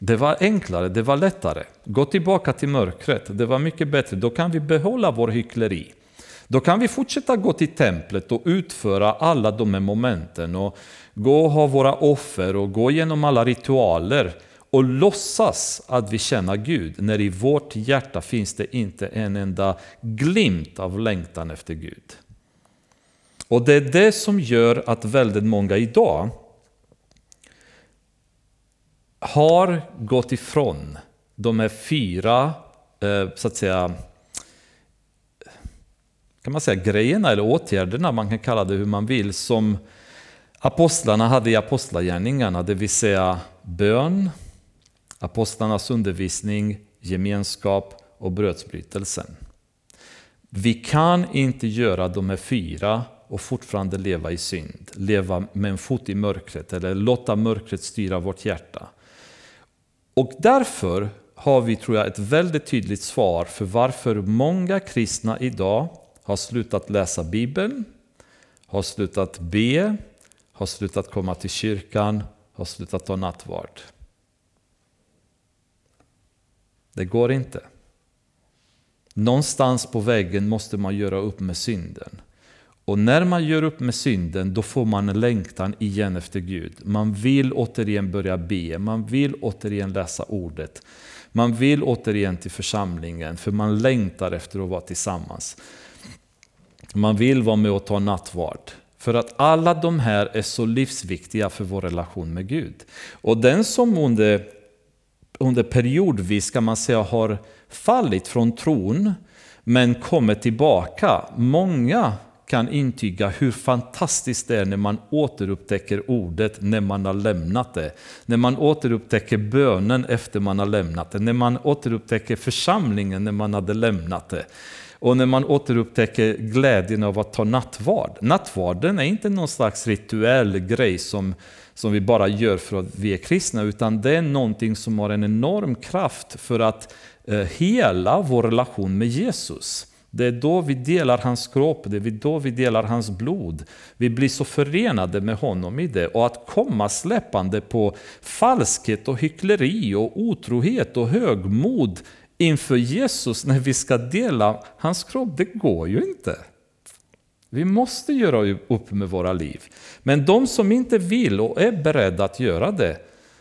Det var enklare, det var lättare. Gå tillbaka till mörkret, det var mycket bättre. Då kan vi behålla vår hyckleri. Då kan vi fortsätta gå till templet och utföra alla de här momenten och gå och ha våra offer och gå igenom alla ritualer och låtsas att vi känner Gud, när i vårt hjärta finns det inte en enda glimt av längtan efter Gud. Och det är det som gör att väldigt många idag har gått ifrån de här fyra, eh, så att säga, kan man säga grejerna eller åtgärderna, man kan kalla det hur man vill, som apostlarna hade i apostlagärningarna, det vill säga bön, apostlarnas undervisning, gemenskap och brödsbrytelsen. Vi kan inte göra de här fyra och fortfarande leva i synd, leva med en fot i mörkret eller låta mörkret styra vårt hjärta. Och därför har vi, tror jag, ett väldigt tydligt svar för varför många kristna idag har slutat läsa Bibeln, har slutat be, har slutat komma till kyrkan, har slutat ta nattvard. Det går inte. Någonstans på vägen måste man göra upp med synden. Och när man gör upp med synden, då får man en längtan igen efter Gud. Man vill återigen börja be, man vill återigen läsa ordet. Man vill återigen till församlingen, för man längtar efter att vara tillsammans. Man vill vara med och ta nattvard. För att alla de här är så livsviktiga för vår relation med Gud. Och den som under, under periodvis kan man säga har fallit från tron, men kommer tillbaka. Många kan intyga hur fantastiskt det är när man återupptäcker ordet när man har lämnat det. När man återupptäcker bönen efter man har lämnat det. När man återupptäcker församlingen när man hade lämnat det. Och när man återupptäcker glädjen av att ta nattvard. Nattvarden är inte någon slags rituell grej som, som vi bara gör för att vi är kristna, utan det är någonting som har en enorm kraft för att eh, hela vår relation med Jesus. Det är då vi delar hans kropp, det är då vi delar hans blod. Vi blir så förenade med honom i det. Och att komma släppande på falskhet och hyckleri och otrohet och högmod inför Jesus när vi ska dela hans kropp, det går ju inte. Vi måste göra upp med våra liv. Men de som inte vill och är beredda att göra det,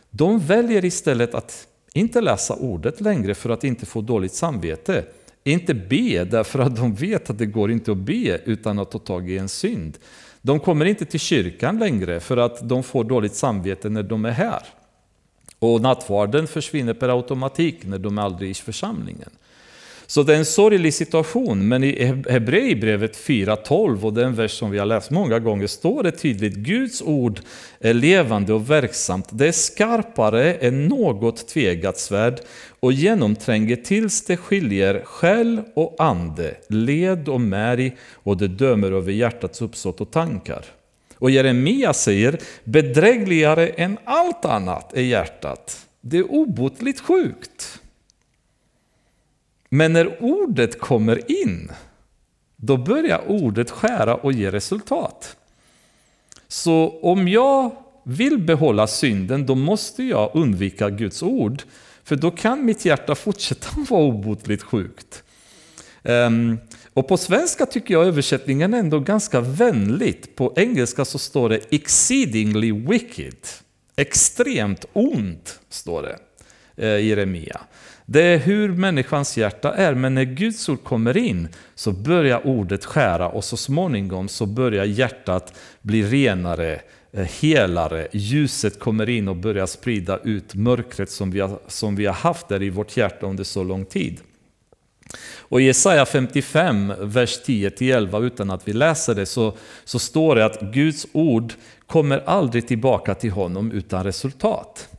de väljer istället att inte läsa ordet längre för att inte få dåligt samvete. Inte be därför att de vet att det går inte att be utan att ta tag i en synd. De kommer inte till kyrkan längre för att de får dåligt samvete när de är här. Och nattvarden försvinner per automatik när de är aldrig i församlingen. Så det är en sorglig situation, men i Hebreerbrevet 4.12 och den vers som vi har läst många gånger står det tydligt Guds ord är levande och verksamt. Det är skarpare än något tvegat svärd och genomtränger tills det skiljer själ och ande, led och märg och det dömer över hjärtats uppsåt och tankar. Och Jeremia säger, bedrägligare än allt annat är hjärtat. Det är obotligt sjukt. Men när ordet kommer in, då börjar ordet skära och ge resultat. Så om jag vill behålla synden, då måste jag undvika Guds ord. För då kan mitt hjärta fortsätta [laughs] vara obotligt sjukt. Um, och på svenska tycker jag översättningen är ändå ganska vänligt. På engelska så står det exceedingly wicked. Extremt ont, står det eh, i Jeremia. Det är hur människans hjärta är, men när Guds ord kommer in så börjar ordet skära och så småningom så börjar hjärtat bli renare, eh, helare. Ljuset kommer in och börjar sprida ut mörkret som vi har, som vi har haft där i vårt hjärta under så lång tid. Och i Jesaja 55, vers 10-11, utan att vi läser det, så, så står det att Guds ord kommer aldrig tillbaka till honom utan resultat.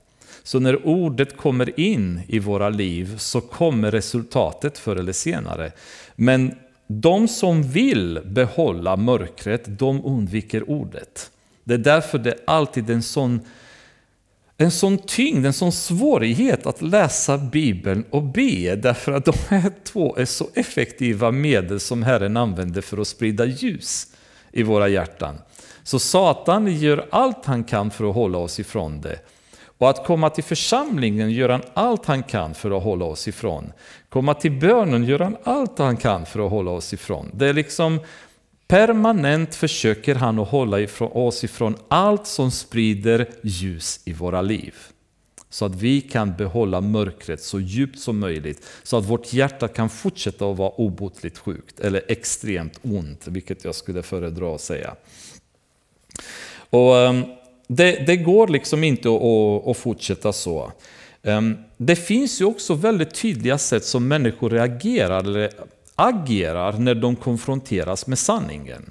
Så när ordet kommer in i våra liv så kommer resultatet förr eller senare. Men de som vill behålla mörkret, de undviker ordet. Det är därför det alltid är en sån en sån tyngd, en sån svårighet att läsa Bibeln och be, därför att de här två är så effektiva medel som Herren använder för att sprida ljus i våra hjärtan. Så Satan gör allt han kan för att hålla oss ifrån det. Och att komma till församlingen gör han allt han kan för att hålla oss ifrån. Komma till bönen gör han allt han kan för att hålla oss ifrån. Det är liksom Permanent försöker han att hålla ifrån oss ifrån allt som sprider ljus i våra liv. Så att vi kan behålla mörkret så djupt som möjligt. Så att vårt hjärta kan fortsätta att vara obotligt sjukt eller extremt ont, vilket jag skulle föredra att säga. Och ehm, det, det går liksom inte att, att fortsätta så. Ehm, det finns ju också väldigt tydliga sätt som människor reagerar eller agerar när de konfronteras med sanningen.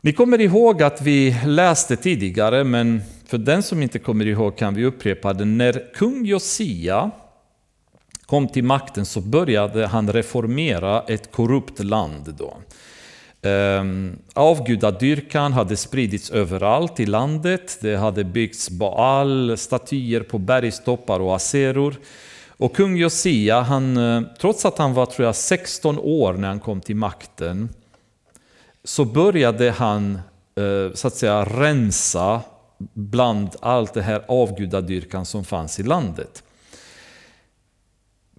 Ni kommer ihåg att vi läste tidigare, men för den som inte kommer ihåg kan vi upprepa det. När kung Josia kom till makten så började han reformera ett korrupt land. Då. Ehm, avgudadyrkan hade spridits överallt i landet. Det hade byggts Baal, statyer på bergstoppar och aseror. Och kung Josia, han, eh, trots att han var tror jag, 16 år när han kom till makten, så började han eh, så att säga rensa bland allt det här avgudadyrkan som fanns i landet.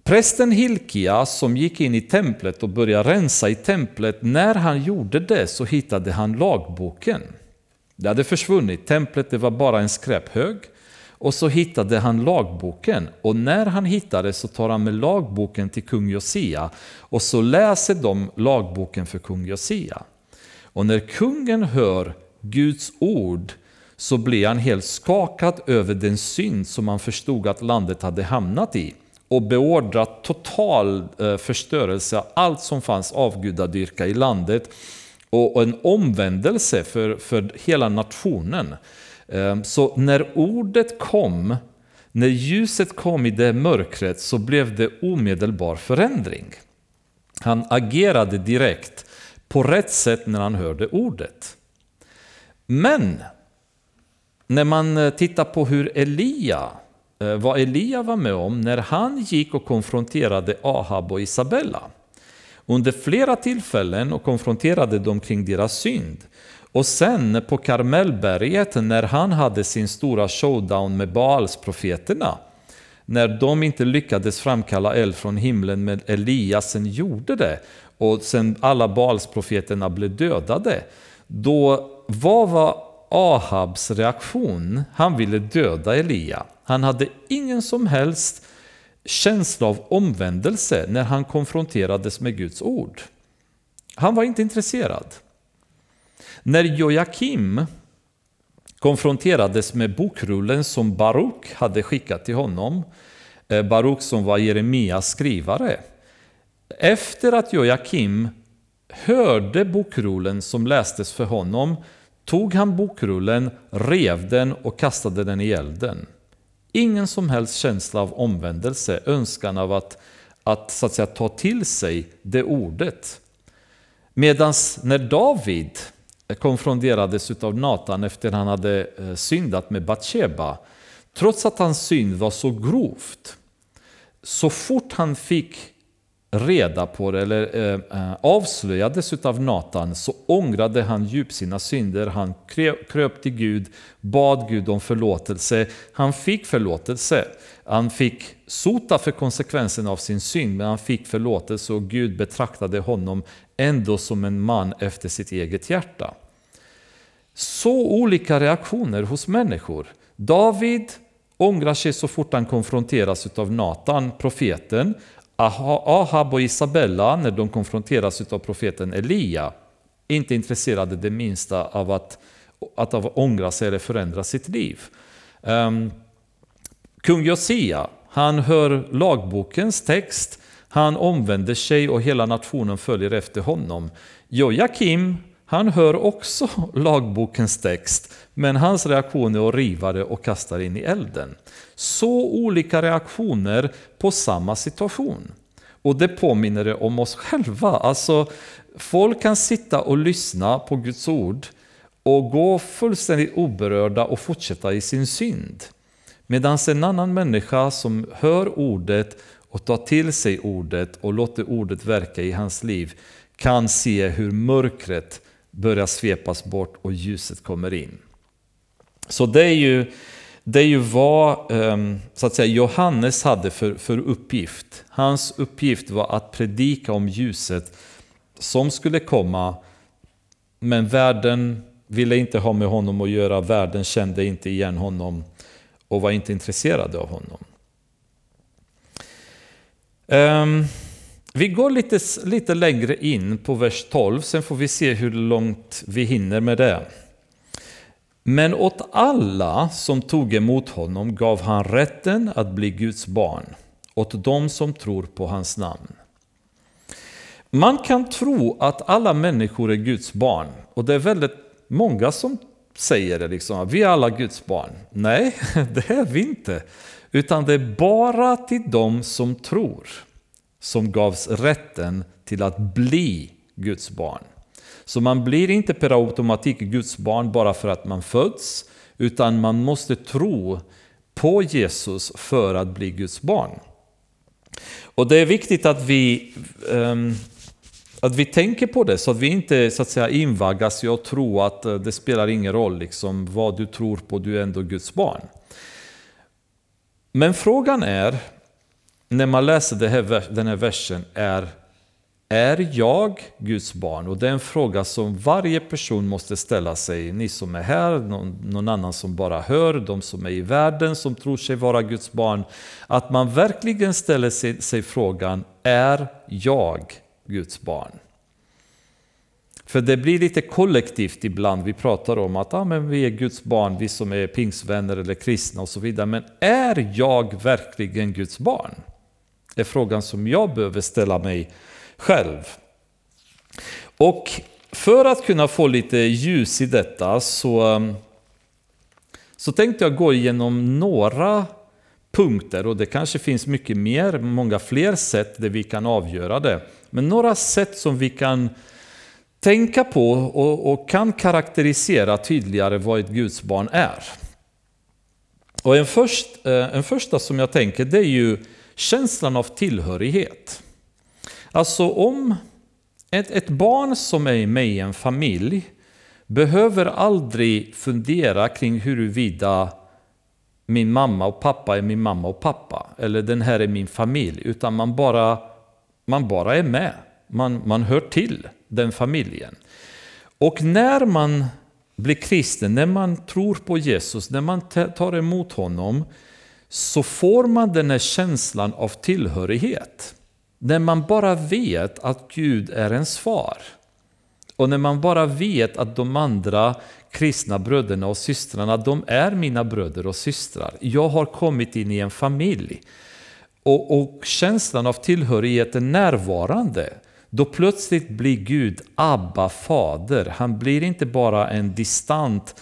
Prästen Hilkia som gick in i templet och började rensa i templet, när han gjorde det så hittade han lagboken. Det hade försvunnit, templet det var bara en skräphög. Och så hittade han lagboken och när han hittade så tar han med lagboken till kung Josia och så läser de lagboken för kung Josia. Och när kungen hör Guds ord så blir han helt skakad över den synd som han förstod att landet hade hamnat i och beordrat total eh, förstörelse av allt som fanns avgudadyrka i landet och en omvändelse för, för hela nationen. Ehm, så när ordet kom, när ljuset kom i det mörkret så blev det omedelbar förändring. Han agerade direkt på rätt sätt när han hörde ordet. Men när man eh, tittar på hur Elia, Eh, vad Elia var med om när han gick och konfronterade Ahab och Isabella. Under flera tillfällen och konfronterade dem kring deras synd. Och sen på Karmelberget när han hade sin stora showdown med Baalsprofeterna, när de inte lyckades framkalla eld från himlen men Elias sen gjorde det och sen alla Baalsprofeterna blev dödade, då vad var Ahabs reaktion? Han ville döda Elia. Han hade ingen som helst känsla av omvändelse när han konfronterades med Guds ord. Han var inte intresserad. När Joakim konfronterades med bokrullen som Baruk hade skickat till honom, eh, Baruk som var Jeremias skrivare. Efter att Joakim hörde bokrullen som lästes för honom tog han bokrullen, rev den och kastade den i elden. Ingen som helst känsla av omvändelse, önskan av att, att, så att säga, ta till sig det ordet. Medan när David konfronterades av Natan efter att han hade eh, syndat med Batsheba. Trots att hans synd var så grovt, så fort han fick reda på det eller eh, eh avslöjades av Natan så ångrade han djupt sina synder. Han kröp till Gud, bad Gud om förlåtelse. Han fick förlåtelse. Han fick sota för konsekvensen av sin synd, men han fick förlåtelse och Gud betraktade honom ändå som en man efter sitt eget hjärta. Så olika reaktioner hos människor. David ångrar sig så fort han konfronteras av Natan, profeten. Ahab och Isabella, när de konfronteras av profeten Elia, inte intresserade det minsta av att, att av ångra sig eller förändra sitt liv. Um, kung Josia, han hör lagbokens text, han omvänder sig och hela nationen följer efter honom. Jojakim, han hör också lagbokens text, men hans reaktion är att riva det och kasta det in i elden. Så olika reaktioner på samma situation. Och det påminner om oss själva. Alltså, folk kan sitta och lyssna på Guds ord och gå fullständigt oberörda och fortsätta i sin synd. Medan en annan människa som hör ordet och tar till sig ordet och låter ordet verka i hans liv kan se hur mörkret börjar svepas bort och ljuset kommer in. Så det är ju, det är ju vad ehm, så att säga, Johannes hade för, för uppgift. Hans uppgift var att predika om ljuset som skulle komma men världen ville inte ha med honom att göra, världen kände inte igen honom och var inte intresserade av honom. Ehm, vi går lite, lite längre in på vers 12, sen får vi se hur långt vi hinner med det. Men åt alla som tog emot honom gav han rätten att bli Guds barn, åt dem som tror på hans namn. Man kan tro att alla människor är Guds barn, och det är väldigt många som säger det, liksom, vi är alla Guds barn. Nej, [laughs] det är vi inte. Utan det är bara till dem som tror som gavs rätten till att bli Guds barn. Så man blir inte per automatik Guds barn bara för att man föds, utan man måste tro på Jesus för att bli Guds barn. Och det är viktigt att vi, um, att vi tänker på det så att vi inte så att säga, invaggas i att tro att eh, det spelar ingen roll liksom, vad du tror på, du är ändå Guds barn. Men frågan är, när man läser här, den här versen, är är jag Guds barn? Och det är en fråga som varje person måste ställa sig. Ni som är här, någon, någon, annan som bara hör, de som är i världen som tror sig vara Guds barn. Att man verkligen ställer sig, sig frågan, är jag Guds barn? För det blir lite kollektivt ibland. Vi pratar om att ah, men vi är Guds barn, vi som är pingsvänner eller kristna och så vidare. Men är jag verkligen Guds barn? Det är frågan som jag behöver ställa mig själv. Och för att kunna få lite ljus i detta så, um, så tänkte jag gå igenom några punkter och det kanske finns mycket mer, många fler sätt där vi kan avgöra det. Men några sätt som vi kan tänka på och, och kan karaktärisera tydligare vad ett Guds barn är. Och en, först, eh, en första som jag tänker det är ju känslan av tillhörighet. Alltså om ett, ett barn som är med i en familj behöver aldrig fundera kring huruvida min mamma och pappa är min mamma och pappa, eller den här är min familj, utan man bara, man bara är med. Man, man hör till den familjen. Och när man blir kristen, när man tror på Jesus, när man tar emot honom, så får man den här känslan av tillhörighet. När man bara vet att Gud är ens far. Och när man bara vet att de andra kristna bröderna och systrarna, de är mina bröder och systrar. Jag har kommit in i en familj. Och, och känslan av tillhörighet är närvarande. Då plötsligt blir Gud Abba fader. Han blir inte bara en distant,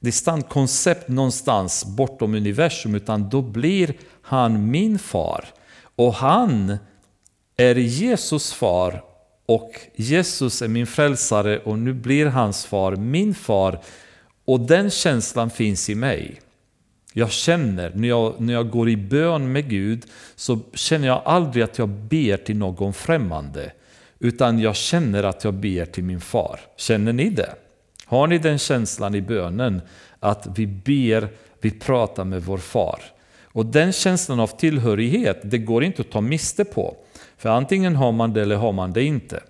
distant koncept någonstans bortom universum, utan då blir han min far. Och han är Jesus far och Jesus är min frälsare och nu blir hans far min far. Och den känslan finns i mig. Jag känner, när jag, när jag går i bön med Gud, så känner jag aldrig att jag ber till någon främmande. Utan jag känner att jag ber till min far. Känner ni det? Har ni den känslan i bönen? Att vi ber, vi pratar med vår far. Och den känslan av tillhörighet, det går inte att ta miste på. För antingen har man det eller har man det inte.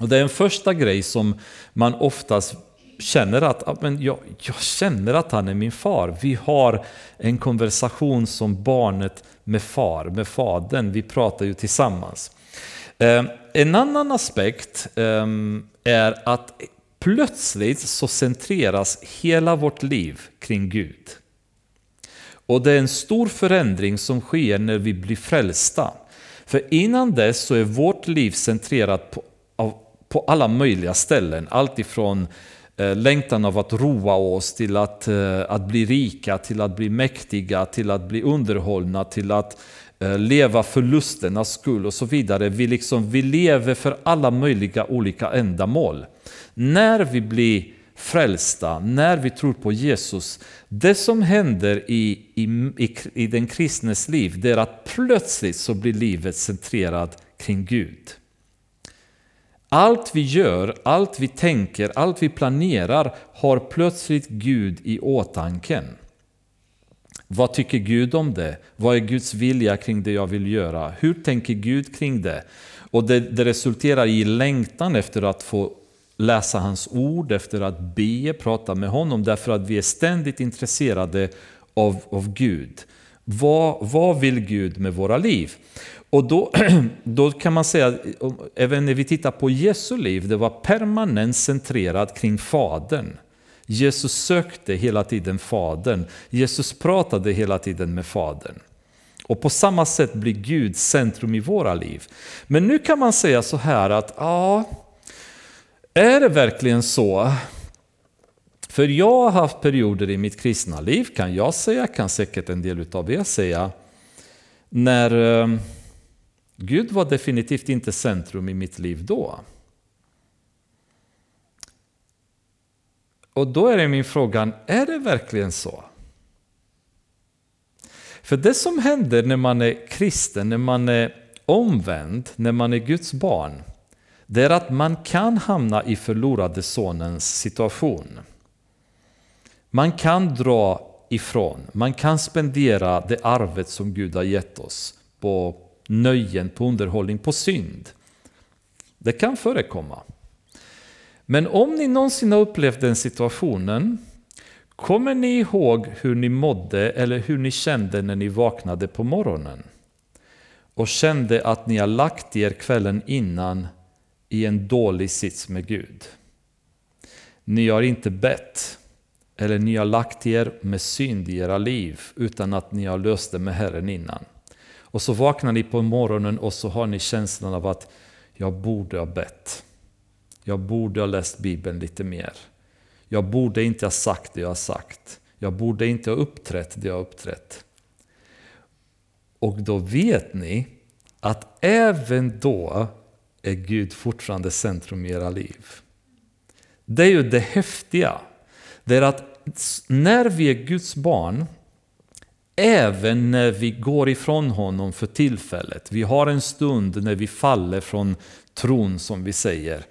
Och Det är en första grej som man oftast känner att men jag, jag känner att han är min far. Vi har en konversation som barnet med far, med fadern. Vi pratar ju tillsammans. Ehm, en annan aspekt ehm, är att plötsligt så centreras hela vårt liv kring Gud. Och det är en stor förändring som sker när vi blir frälsta. För innan dess så är vårt liv centrerat på, på alla möjliga ställen. Allt ifrån eh, längtan av att roa oss till att, eh, att bli rika, till att bli mäktiga, till att bli underhållna, till att eh, leva för lusternas skull och så vidare. Vi, liksom, vi lever för alla möjliga olika ändamål. När vi blir frälsta, när vi tror på Jesus, det som händer i, i, i, den kristnes liv, det är att plötsligt så blir livet centrerat kring Gud. Allt vi gör, allt vi tänker, allt vi planerar har plötsligt Gud i åtanke. Vad tycker Gud om det? Vad är Guds vilja kring det jag vill göra? Hur tänker Gud kring det? Och det, det resulterar i längtan efter att få läsa hans ord, efter att be, prata med honom, därför att vi är ständigt intresserade av, av Gud. Vad, vad vill Gud med våra liv? Och då, [clears throat] då kan man säga, även när vi tittar på Jesu liv, det var permanent centrerat kring Fadern. Jesus sökte hela tiden Fadern. Jesus pratade hela tiden med Fadern. Och på samma sätt blir Gud centrum i våra liv. Men nu kan man säga så här att, ja, är det verkligen så? För jag har haft perioder i mitt kristna liv, kan jag säga, kan säkert en del av er säga, när eh, Gud var definitivt inte centrum i mitt liv då. Och då är det min fråga, är det verkligen så? För det som händer när man är kristen, när man är omvänd, när man är Guds barn, det är att man kan hamna i förlorade sonens situation. Man kan dra ifrån, man kan spendera det arvet som Gud har gett oss på nöjen, på underhållning, på synd. Det kan förekomma. Men om ni någonsin har upplevt den situationen, kommer ni ihåg hur ni mådde eller hur ni kände när ni vaknade på morgonen? Och kände att ni har lagt er kvällen innan i en dålig sits med Gud. Ni har inte bett, eller ni har lagt er med synd i era liv utan att ni har löst det med Herren innan. Och så vaknar ni på morgonen och så har ni känslan av att jag borde ha bett. Jag borde ha läst Bibeln lite mer. Jag borde inte ha sagt det jag har sagt. Jag borde inte ha uppträtt det jag har uppträtt. Och då vet ni att även då är Gud fortfarande centrum i era liv. Det är ju det häftiga. Det är att när vi är Guds barn, även när vi går ifrån honom för tillfället, vi har en stund när vi faller från tron som vi säger,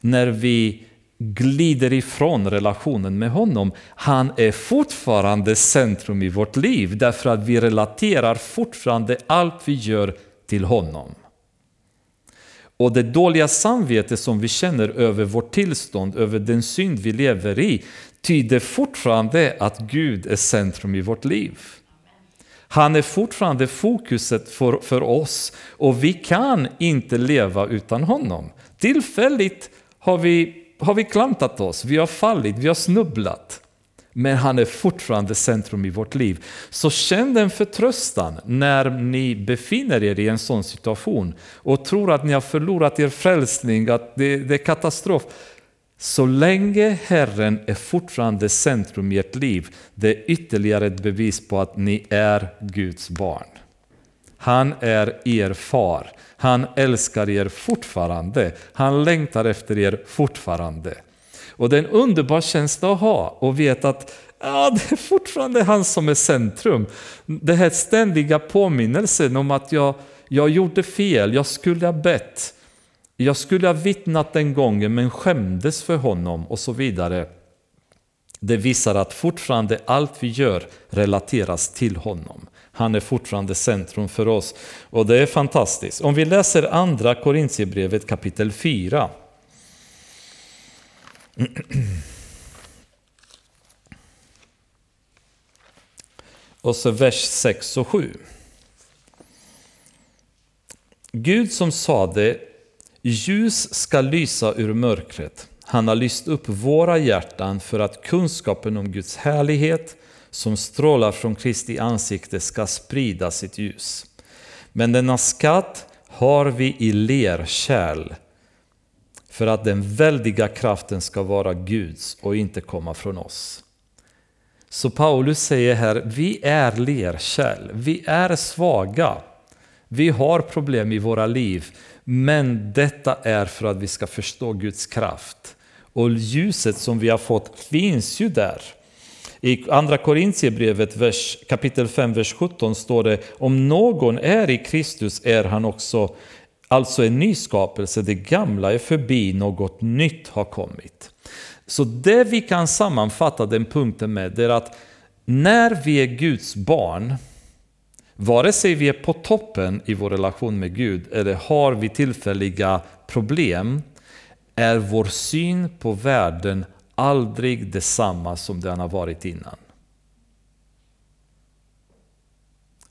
när vi glider ifrån relationen med honom. Han är fortfarande centrum i vårt liv därför att vi relaterar fortfarande allt vi gör till honom. Och det dåliga samvete som vi känner över vårt tillstånd, över den synd vi lever i, tyder fortfarande att Gud är centrum i vårt liv. Han är fortfarande fokuset för, för oss och vi kan inte leva utan honom. Tillfälligt har vi, har vi klantat oss, vi har fallit, vi har snubblat. Men han är fortfarande centrum i vårt liv. Så känn den förtröstan när ni befinner er i en sån situation och tror att ni har förlorat er frälsning, att det, det är katastrof. Så länge Herren är fortfarande centrum i ert liv, det är ytterligare ett bevis på att ni är Guds barn. Han är er far. Han älskar er fortfarande. Han längtar efter er fortfarande. Och det är en underbar känsla att ha och veta att ja, det är fortfarande han som är centrum. Det här ständiga påminnelsen om att jag, jag gjorde fel, jag skulle ha bett. Jag skulle ha vittnat den gången men skämdes för honom och så vidare. Det visar att fortfarande allt vi gör relateras till honom. Han är fortfarande centrum för oss och det är fantastiskt. Om vi läser andra Korintierbrevet kapitel 4. [clears throat] Och så vers 6 och 7. Gud som sade Ljus ska lysa ur mörkret. Han har lyst upp våra hjärtan för att kunskapen om Guds härlighet som strålar från Kristi ansikte ska sprida sitt ljus. Men denna skatt har vi i lerkärl för att den väldiga kraften ska vara Guds och inte komma från oss. Så Paulus säger här, vi är lerkärl, vi är svaga. Vi har problem i våra liv, men detta är för att vi ska förstå Guds kraft. Och ljuset som vi har fått finns ju där. I Andra Korintierbrevet kapitel 5, vers 17 står det om någon är i Kristus är han också alltså en nyskapelse, det gamla är förbi, något nytt har kommit. Så det vi kan sammanfatta den punkten med det är att när vi är Guds barn Vare sig vi är på toppen i vår relation med Gud eller har vi tillfälliga problem, är vår syn på världen aldrig detsamma som den har varit innan.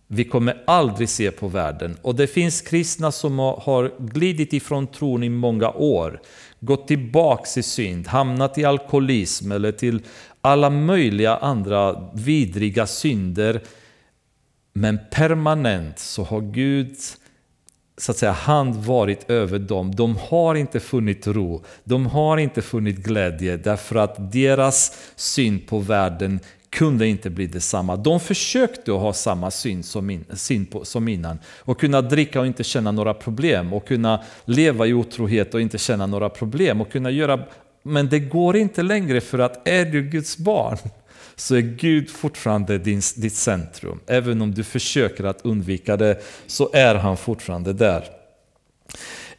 Vi kommer aldrig se på världen. Och det finns kristna som har glidit ifrån tron i många år, gått tillbaks i synd, hamnat i alkoholism eller till alla möjliga andra vidriga synder. Men permanent så har Gud, så att säga, hand varit över dem. De har inte funnit ro, de har inte funnit glädje därför att deras syn på världen kunde inte bli detsamma. De försökte att ha samma syn som, in, syn på, som innan och kunna dricka och inte känna några problem och kunna leva i otrohet och inte känna några problem och kunna göra men det går inte längre för att är du Guds barn så är Gud fortfarande din, ditt centrum. Även om du försöker att undvika det så är han fortfarande där.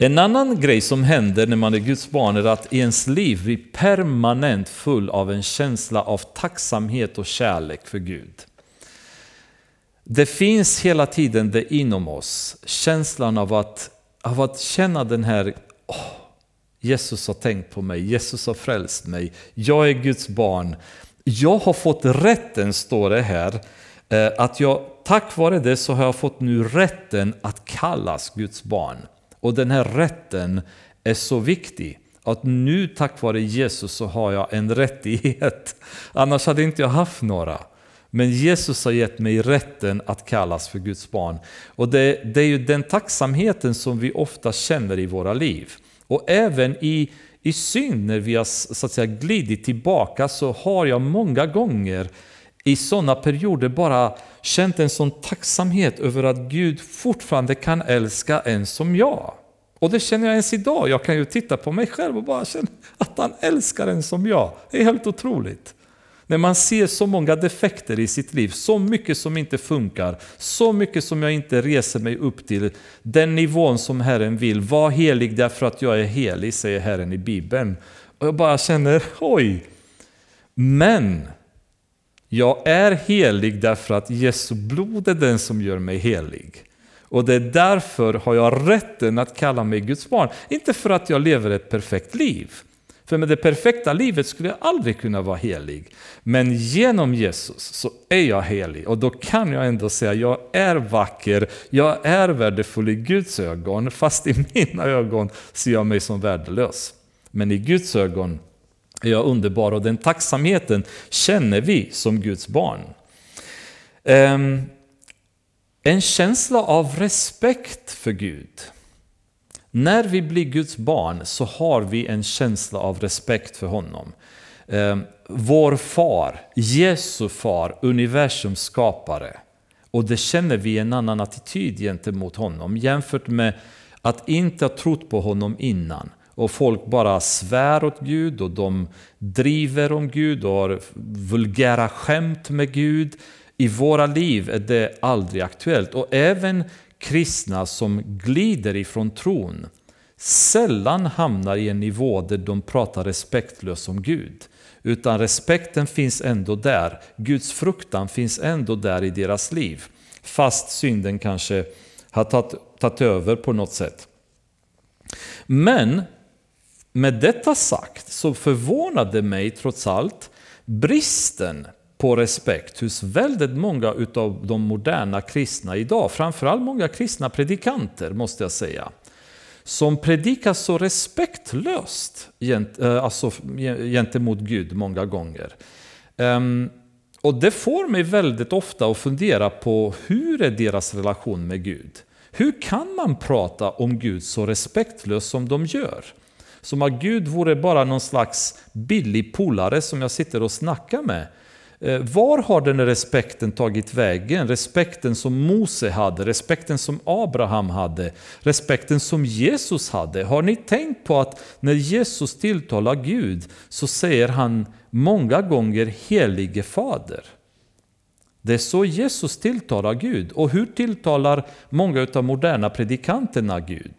En annan grej som händer när man är Guds barn är att ens liv blir permanent full av en känsla av tacksamhet och kärlek för Gud. Det finns hela tiden det inom oss, känslan av att, av att känna den här oh, Jesus har tänkt på mig, Jesus har frälst mig, jag är Guds barn. Jag har fått rätten, står det här, eh, att jag tack vare det så har jag fått nu rätten att kallas Guds barn. Och den här rätten är så viktig. Att nu tack vare Jesus så har jag en rättighet. [laughs] Annars hade inte jag haft några. Men Jesus har gett mig rätten att kallas för Guds barn. Och det, det är ju den tacksamheten som vi ofta känner i våra liv. Och även i, i synd, när vi har så att säga, glidit tillbaka, så har jag många gånger i sådana perioder bara känt en sån tacksamhet över att Gud fortfarande kan älska en som jag. Och det känner jag ens idag. Jag kan ju titta på mig själv och bara känna att han älskar en som jag. Det är helt otroligt. När man ser så många defekter i sitt liv, så mycket som inte funkar, så mycket som jag inte reser mig upp till den nivån som Herren vill. Var helig därför att jag är helig, säger Herren i Bibeln. Och jag bara känner, oj! Men jag är helig därför att Jesu blod är den som gör mig helig. Och det är därför har jag rätten att kalla mig Guds barn. Inte för att jag lever ett perfekt liv. För med det perfekta livet skulle jag aldrig kunna vara helig. Men genom Jesus så är jag helig och då kan jag ändå säga att jag är vacker, jag är värdefull i Guds ögon, fast i mina ögon ser jag mig som värdelös. Men i Guds ögon är jag underbar och den tacksamheten känner vi som Guds barn. Ehm, en känsla av respekt för Gud. När vi blir Guds barn så har vi en känsla av respekt för honom. Ehm, vår far, Jesu far, universums skapare. Och det känner vi en annan attityd gentemot honom jämfört med att inte ha trott på honom innan. Och folk bara svär åt Gud och de driver om Gud och har vulgära skämt med Gud. I våra liv är det aldrig aktuellt. Och även kristna som glider ifrån tron sällan hamnar i en nivå där de pratar respektlöst om Gud. Utan respekten finns ändå där. Guds fruktan finns ändå där i deras liv. Fast synden kanske har tagit, över på något sätt. Men med detta sagt så förvånade mig trots allt bristen på respekt hos väldigt många av de moderna kristna idag. Framförallt många kristna predikanter måste jag säga. Som predikar så respektlöst eh, alltså, gentemot Gud många gånger. Ehm, och det får mig väldigt ofta att fundera på hur är deras relation med Gud? Hur kan man prata om Gud så respektlöst som de gör? Som att Gud vore bara någon slags billig polare som jag sitter och snackar med. Eh, var har den respekten tagit vägen? Respekten som Mose hade, respekten som Abraham hade, respekten som Jesus hade. Har ni tänkt på att när Jesus tilltalar Gud så säger han många gånger helige fader? Det är så Jesus tilltalar Gud. Och hur tilltalar många av moderna predikanterna Gud?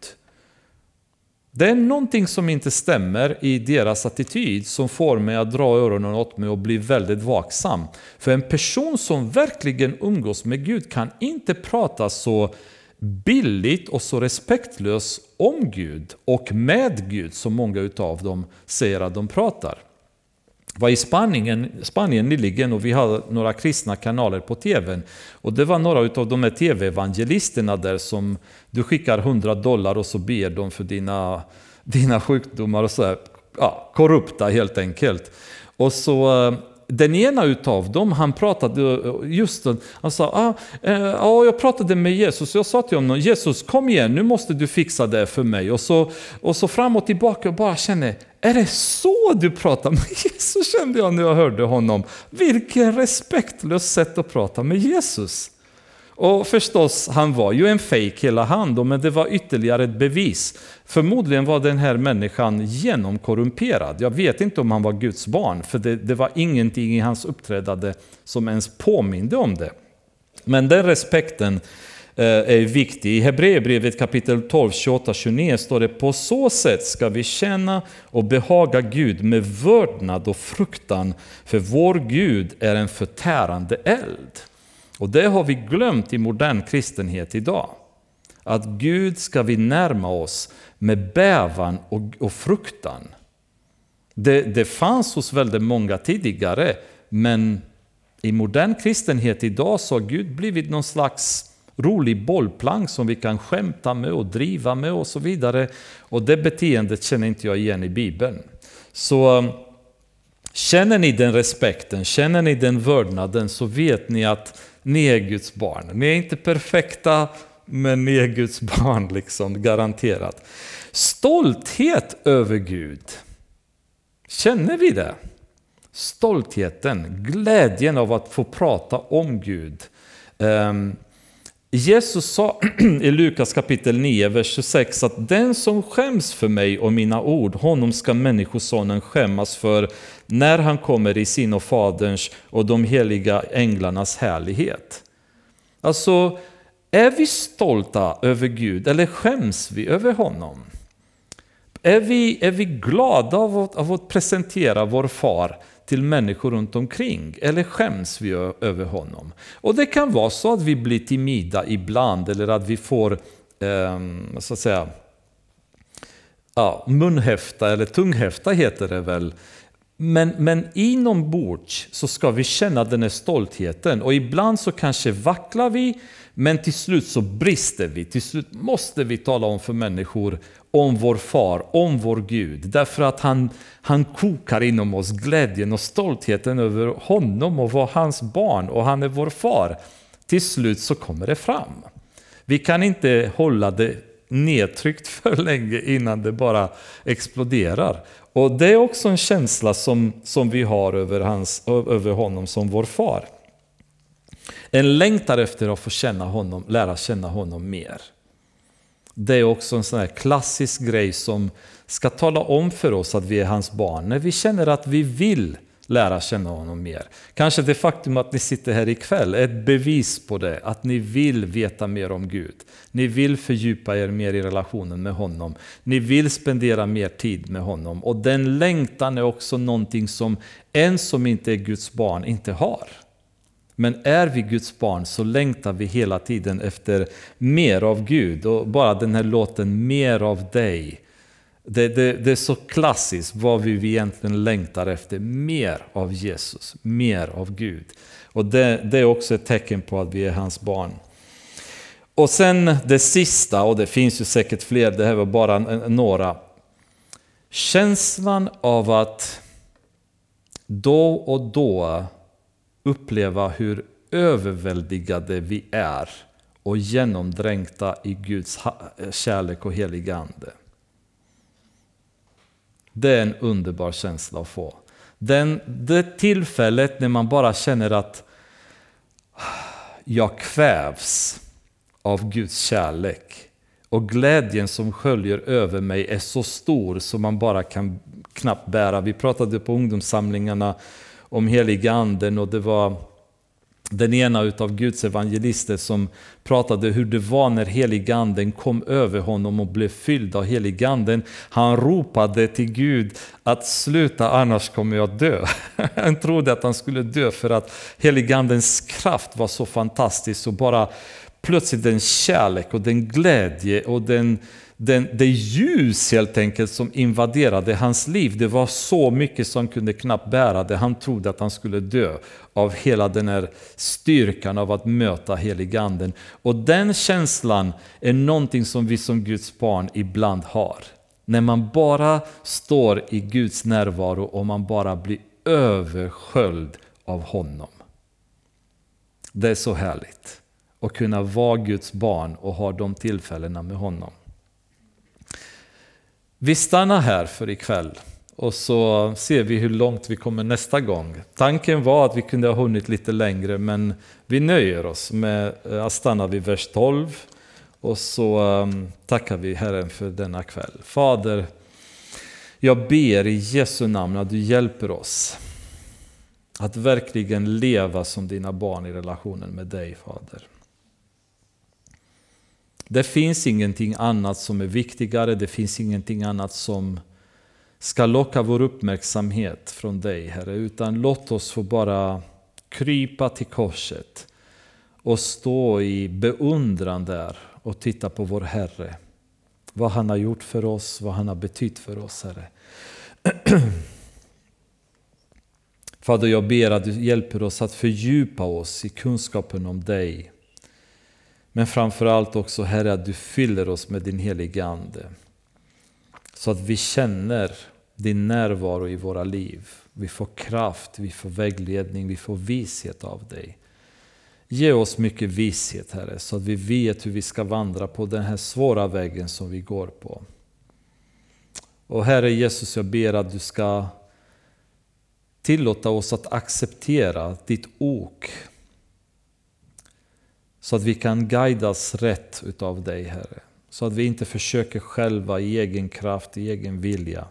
Det är någonting som inte stämmer i deras attityd som får mig att dra öronen åt mig och bli väldigt vaksam. För en person som verkligen umgås med Gud kan inte prata så billigt och så respektlöst om Gud och med Gud som många utav dem säger att de pratar. Jag var i Spanien, Spanien nyligen och vi hade några kristna kanaler på tvn. Och det var några av de här tv-evangelisterna där som du skickar 100 dollar och så ber de för dina, dina sjukdomar och så här. Ja, korrupta helt enkelt. Och så eh, den ena utav dem, han pratade just, han sa, ah, eh, ah, jag pratade med Jesus, jag sa till honom, Jesus kom igen, nu måste du fixa det för mig. Och så, och så fram och tillbaka och bara känner, är det så du pratar med [laughs] Jesus? Kände jag när jag hörde honom. Vilken respektlös sätt att prata med Jesus. Och förstås, han var ju en fejk hela han men det var ytterligare ett bevis. Förmodligen var den här människan genomkorrumperad. Jag vet inte om han var Guds barn, för det, det var ingenting i hans uppträdande som ens påminde om det. Men den respekten eh, är viktig. I Hebreerbrevet kapitel 12, 28-29 står det På så sätt ska vi känna och behaga Gud med vördnad och fruktan, för vår Gud är en förtärande eld. Och det har vi glömt i modern kristenhet idag. Att Gud ska vi närma oss med bävan och, och fruktan. Det, det fanns hos väldigt många tidigare, men i modern kristenhet idag så har Gud blivit någon slags rolig bollplank som vi kan skämta med och driva med och så vidare. Och det beteendet känner inte jag igen i Bibeln. Så um, känner ni den respekten, känner ni den vördnaden så vet ni att ni är Guds barn. Ni är inte perfekta, men ni är Guds barn, [laughs] liksom, garanterat. Stolthet över Gud. Känner vi det? Stoltheten, glädjen av att få prata om Gud. Um, Jesus sa [clears throat] i Lukas kapitel 9, vers 26 att den som skäms för mig och mina ord, honom ska Människosonen skämmas för när han kommer i sin och Faderns och de heliga änglarnas härlighet. Alltså, är vi stolta över Gud eller skäms vi över honom? Är vi, är vi glada av att, av att presentera vår far till människor runt omkring? Eller skäms vi över honom? Och det kan vara så att vi blir timida ibland eller att vi får, eh, så att säga, ja, munhäfta eller tunghäfta heter det väl. Men, men inombords så ska vi känna den här stoltheten och ibland så kanske vacklar vi men till slut så brister vi. Till slut måste vi tala om för människor om vår far, om vår Gud. Därför att han, han kokar inom oss glädjen och stoltheten över honom och vara hans barn och han är vår far. Till slut så kommer det fram. Vi kan inte hålla det nedtryckt [laughs] för länge innan det bara exploderar. Och det är också en känsla som, som vi har över, hans, över honom som vår far. En längtar efter att få känna honom, lära känna honom mer. Det är också en sån här klassisk grej som ska tala om för oss att vi är hans barn. När vi känner att vi vill lära känna honom mer. Kanske det faktum att ni sitter här ikväll är ett bevis på det, att ni vill veta mer om Gud. Ni vill fördjupa er mer i relationen med honom. Ni vill spendera mer tid med honom. Och den längtan är också någonting som en som inte är Guds barn inte har. Men är vi Guds barn så längtar vi hela tiden efter mer av Gud. Och bara den här låten Mer av dig. Det, det, det, är så klassiskt vad vi egentligen längtar efter. Mer av Jesus, mer av Gud. Och det, det är också ett tecken på att vi är hans barn. Och sen det sista, och det finns ju säkert fler, det här var bara några. Känslan av att då och då uppleva hur överväldigade vi är och genomdränkta i Guds kärlek och heliga Ande. Det är en underbar känsla att få. Den, det tillfället när man bara känner att jag kvävs av Guds kärlek. Och glädjen som sköljer över mig är så stor som man bara kan knappt bära. Vi pratade på ungdomssamlingarna om heliga anden och det var den ena utav Guds evangelister som pratade hur det var när heliganden kom över honom och blev fylld av heliganden. Han ropade till Gud att sluta annars kommer jag dö. [laughs] Han trodde att han skulle dö för att heligandens kraft var så fantastisk och bara plötsligt den kärlek och den glädje och den, den, det ljus helt enkelt som invaderade hans liv. Det var så mycket som kunde knappt bära det. Han trodde att han skulle dö av hela den här styrkan av att möta heliganden. Och den känslan är någonting som vi som Guds barn ibland har. När man bara står i Guds närvaro och man bara blir översköljd av honom. Det är så härligt att kunna vara Guds barn och ha de tillfällena med honom. Vi stannar här för ikväll och så ser vi hur långt vi kommer nästa gång. Tanken var att vi kunde ha hunnit lite längre men vi nöjer oss med eh, att stanna vid vers 12 och så ehm, tackar vi Herren för denna kväll. Fader, jag ber i Jesu namn att du hjälper oss att verkligen leva som dina barn i relationen med dig, Fader. Det finns ingenting annat som är viktigare, det finns ingenting annat som ska locka vår uppmärksamhet från dig, Herre, utan låt oss få bara krypa till korset och stå i beundran där och titta på vår Herre. Vad han har gjort för oss, vad han har betytt för oss, Herre. [clears throat] Fader, jag ber att du hjälper oss att fördjupa oss i kunskapen om dig. Men framförallt också, Herre, att du fyller oss med din heliga Ande. Så att vi känner din närvaro i våra liv. Vi får kraft, vi får vägledning, vi får vishet av dig. Ge oss mycket vishet, Herre, så att vi vet hur vi ska vandra på den här svåra vägen som vi går på. Och Herre Jesus, jag ber att du ska tillåta oss att acceptera ditt ok. Så att vi kan guidas rätt utav dig, Herre. Så att vi inte försöker själva i egen kraft, i egen vilja.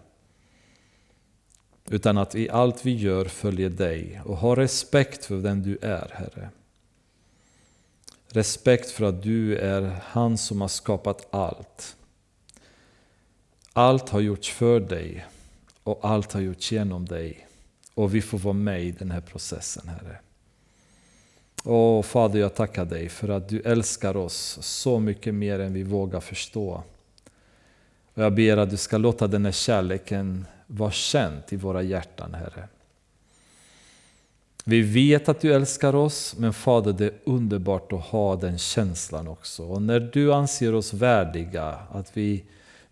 Utan att i allt vi gör följer dig och har respekt för den du är, Herre. Respekt för att du är han som har skapat allt. Allt har gjorts för dig och allt har gjorts genom dig. Och vi får vara med i den här processen, Herre. Åh Fader, jag tackar dig för att du älskar oss så mycket mer än vi vågar förstå. Och jag ber att du ska låta den här kärleken vara känd i våra hjärtan, Herre. Vi vet att du älskar oss, men Fader, det är underbart att ha den känslan också. Och när du anser oss värdiga, att vi,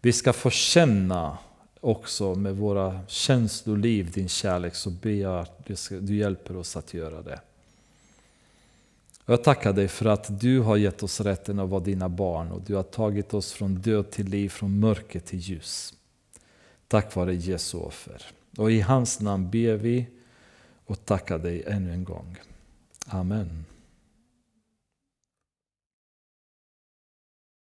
vi ska få känna också med våra känsloliv din kärlek, så ber jag att du, du hjälper oss att göra det. Jag tackar dig för att du har gett oss rätten att vara dina barn och du har tagit oss från död till liv, från mörker till ljus. Tack vare Jesu offer. Och i hans namn ber vi och tackar dig ännu en gång. Amen.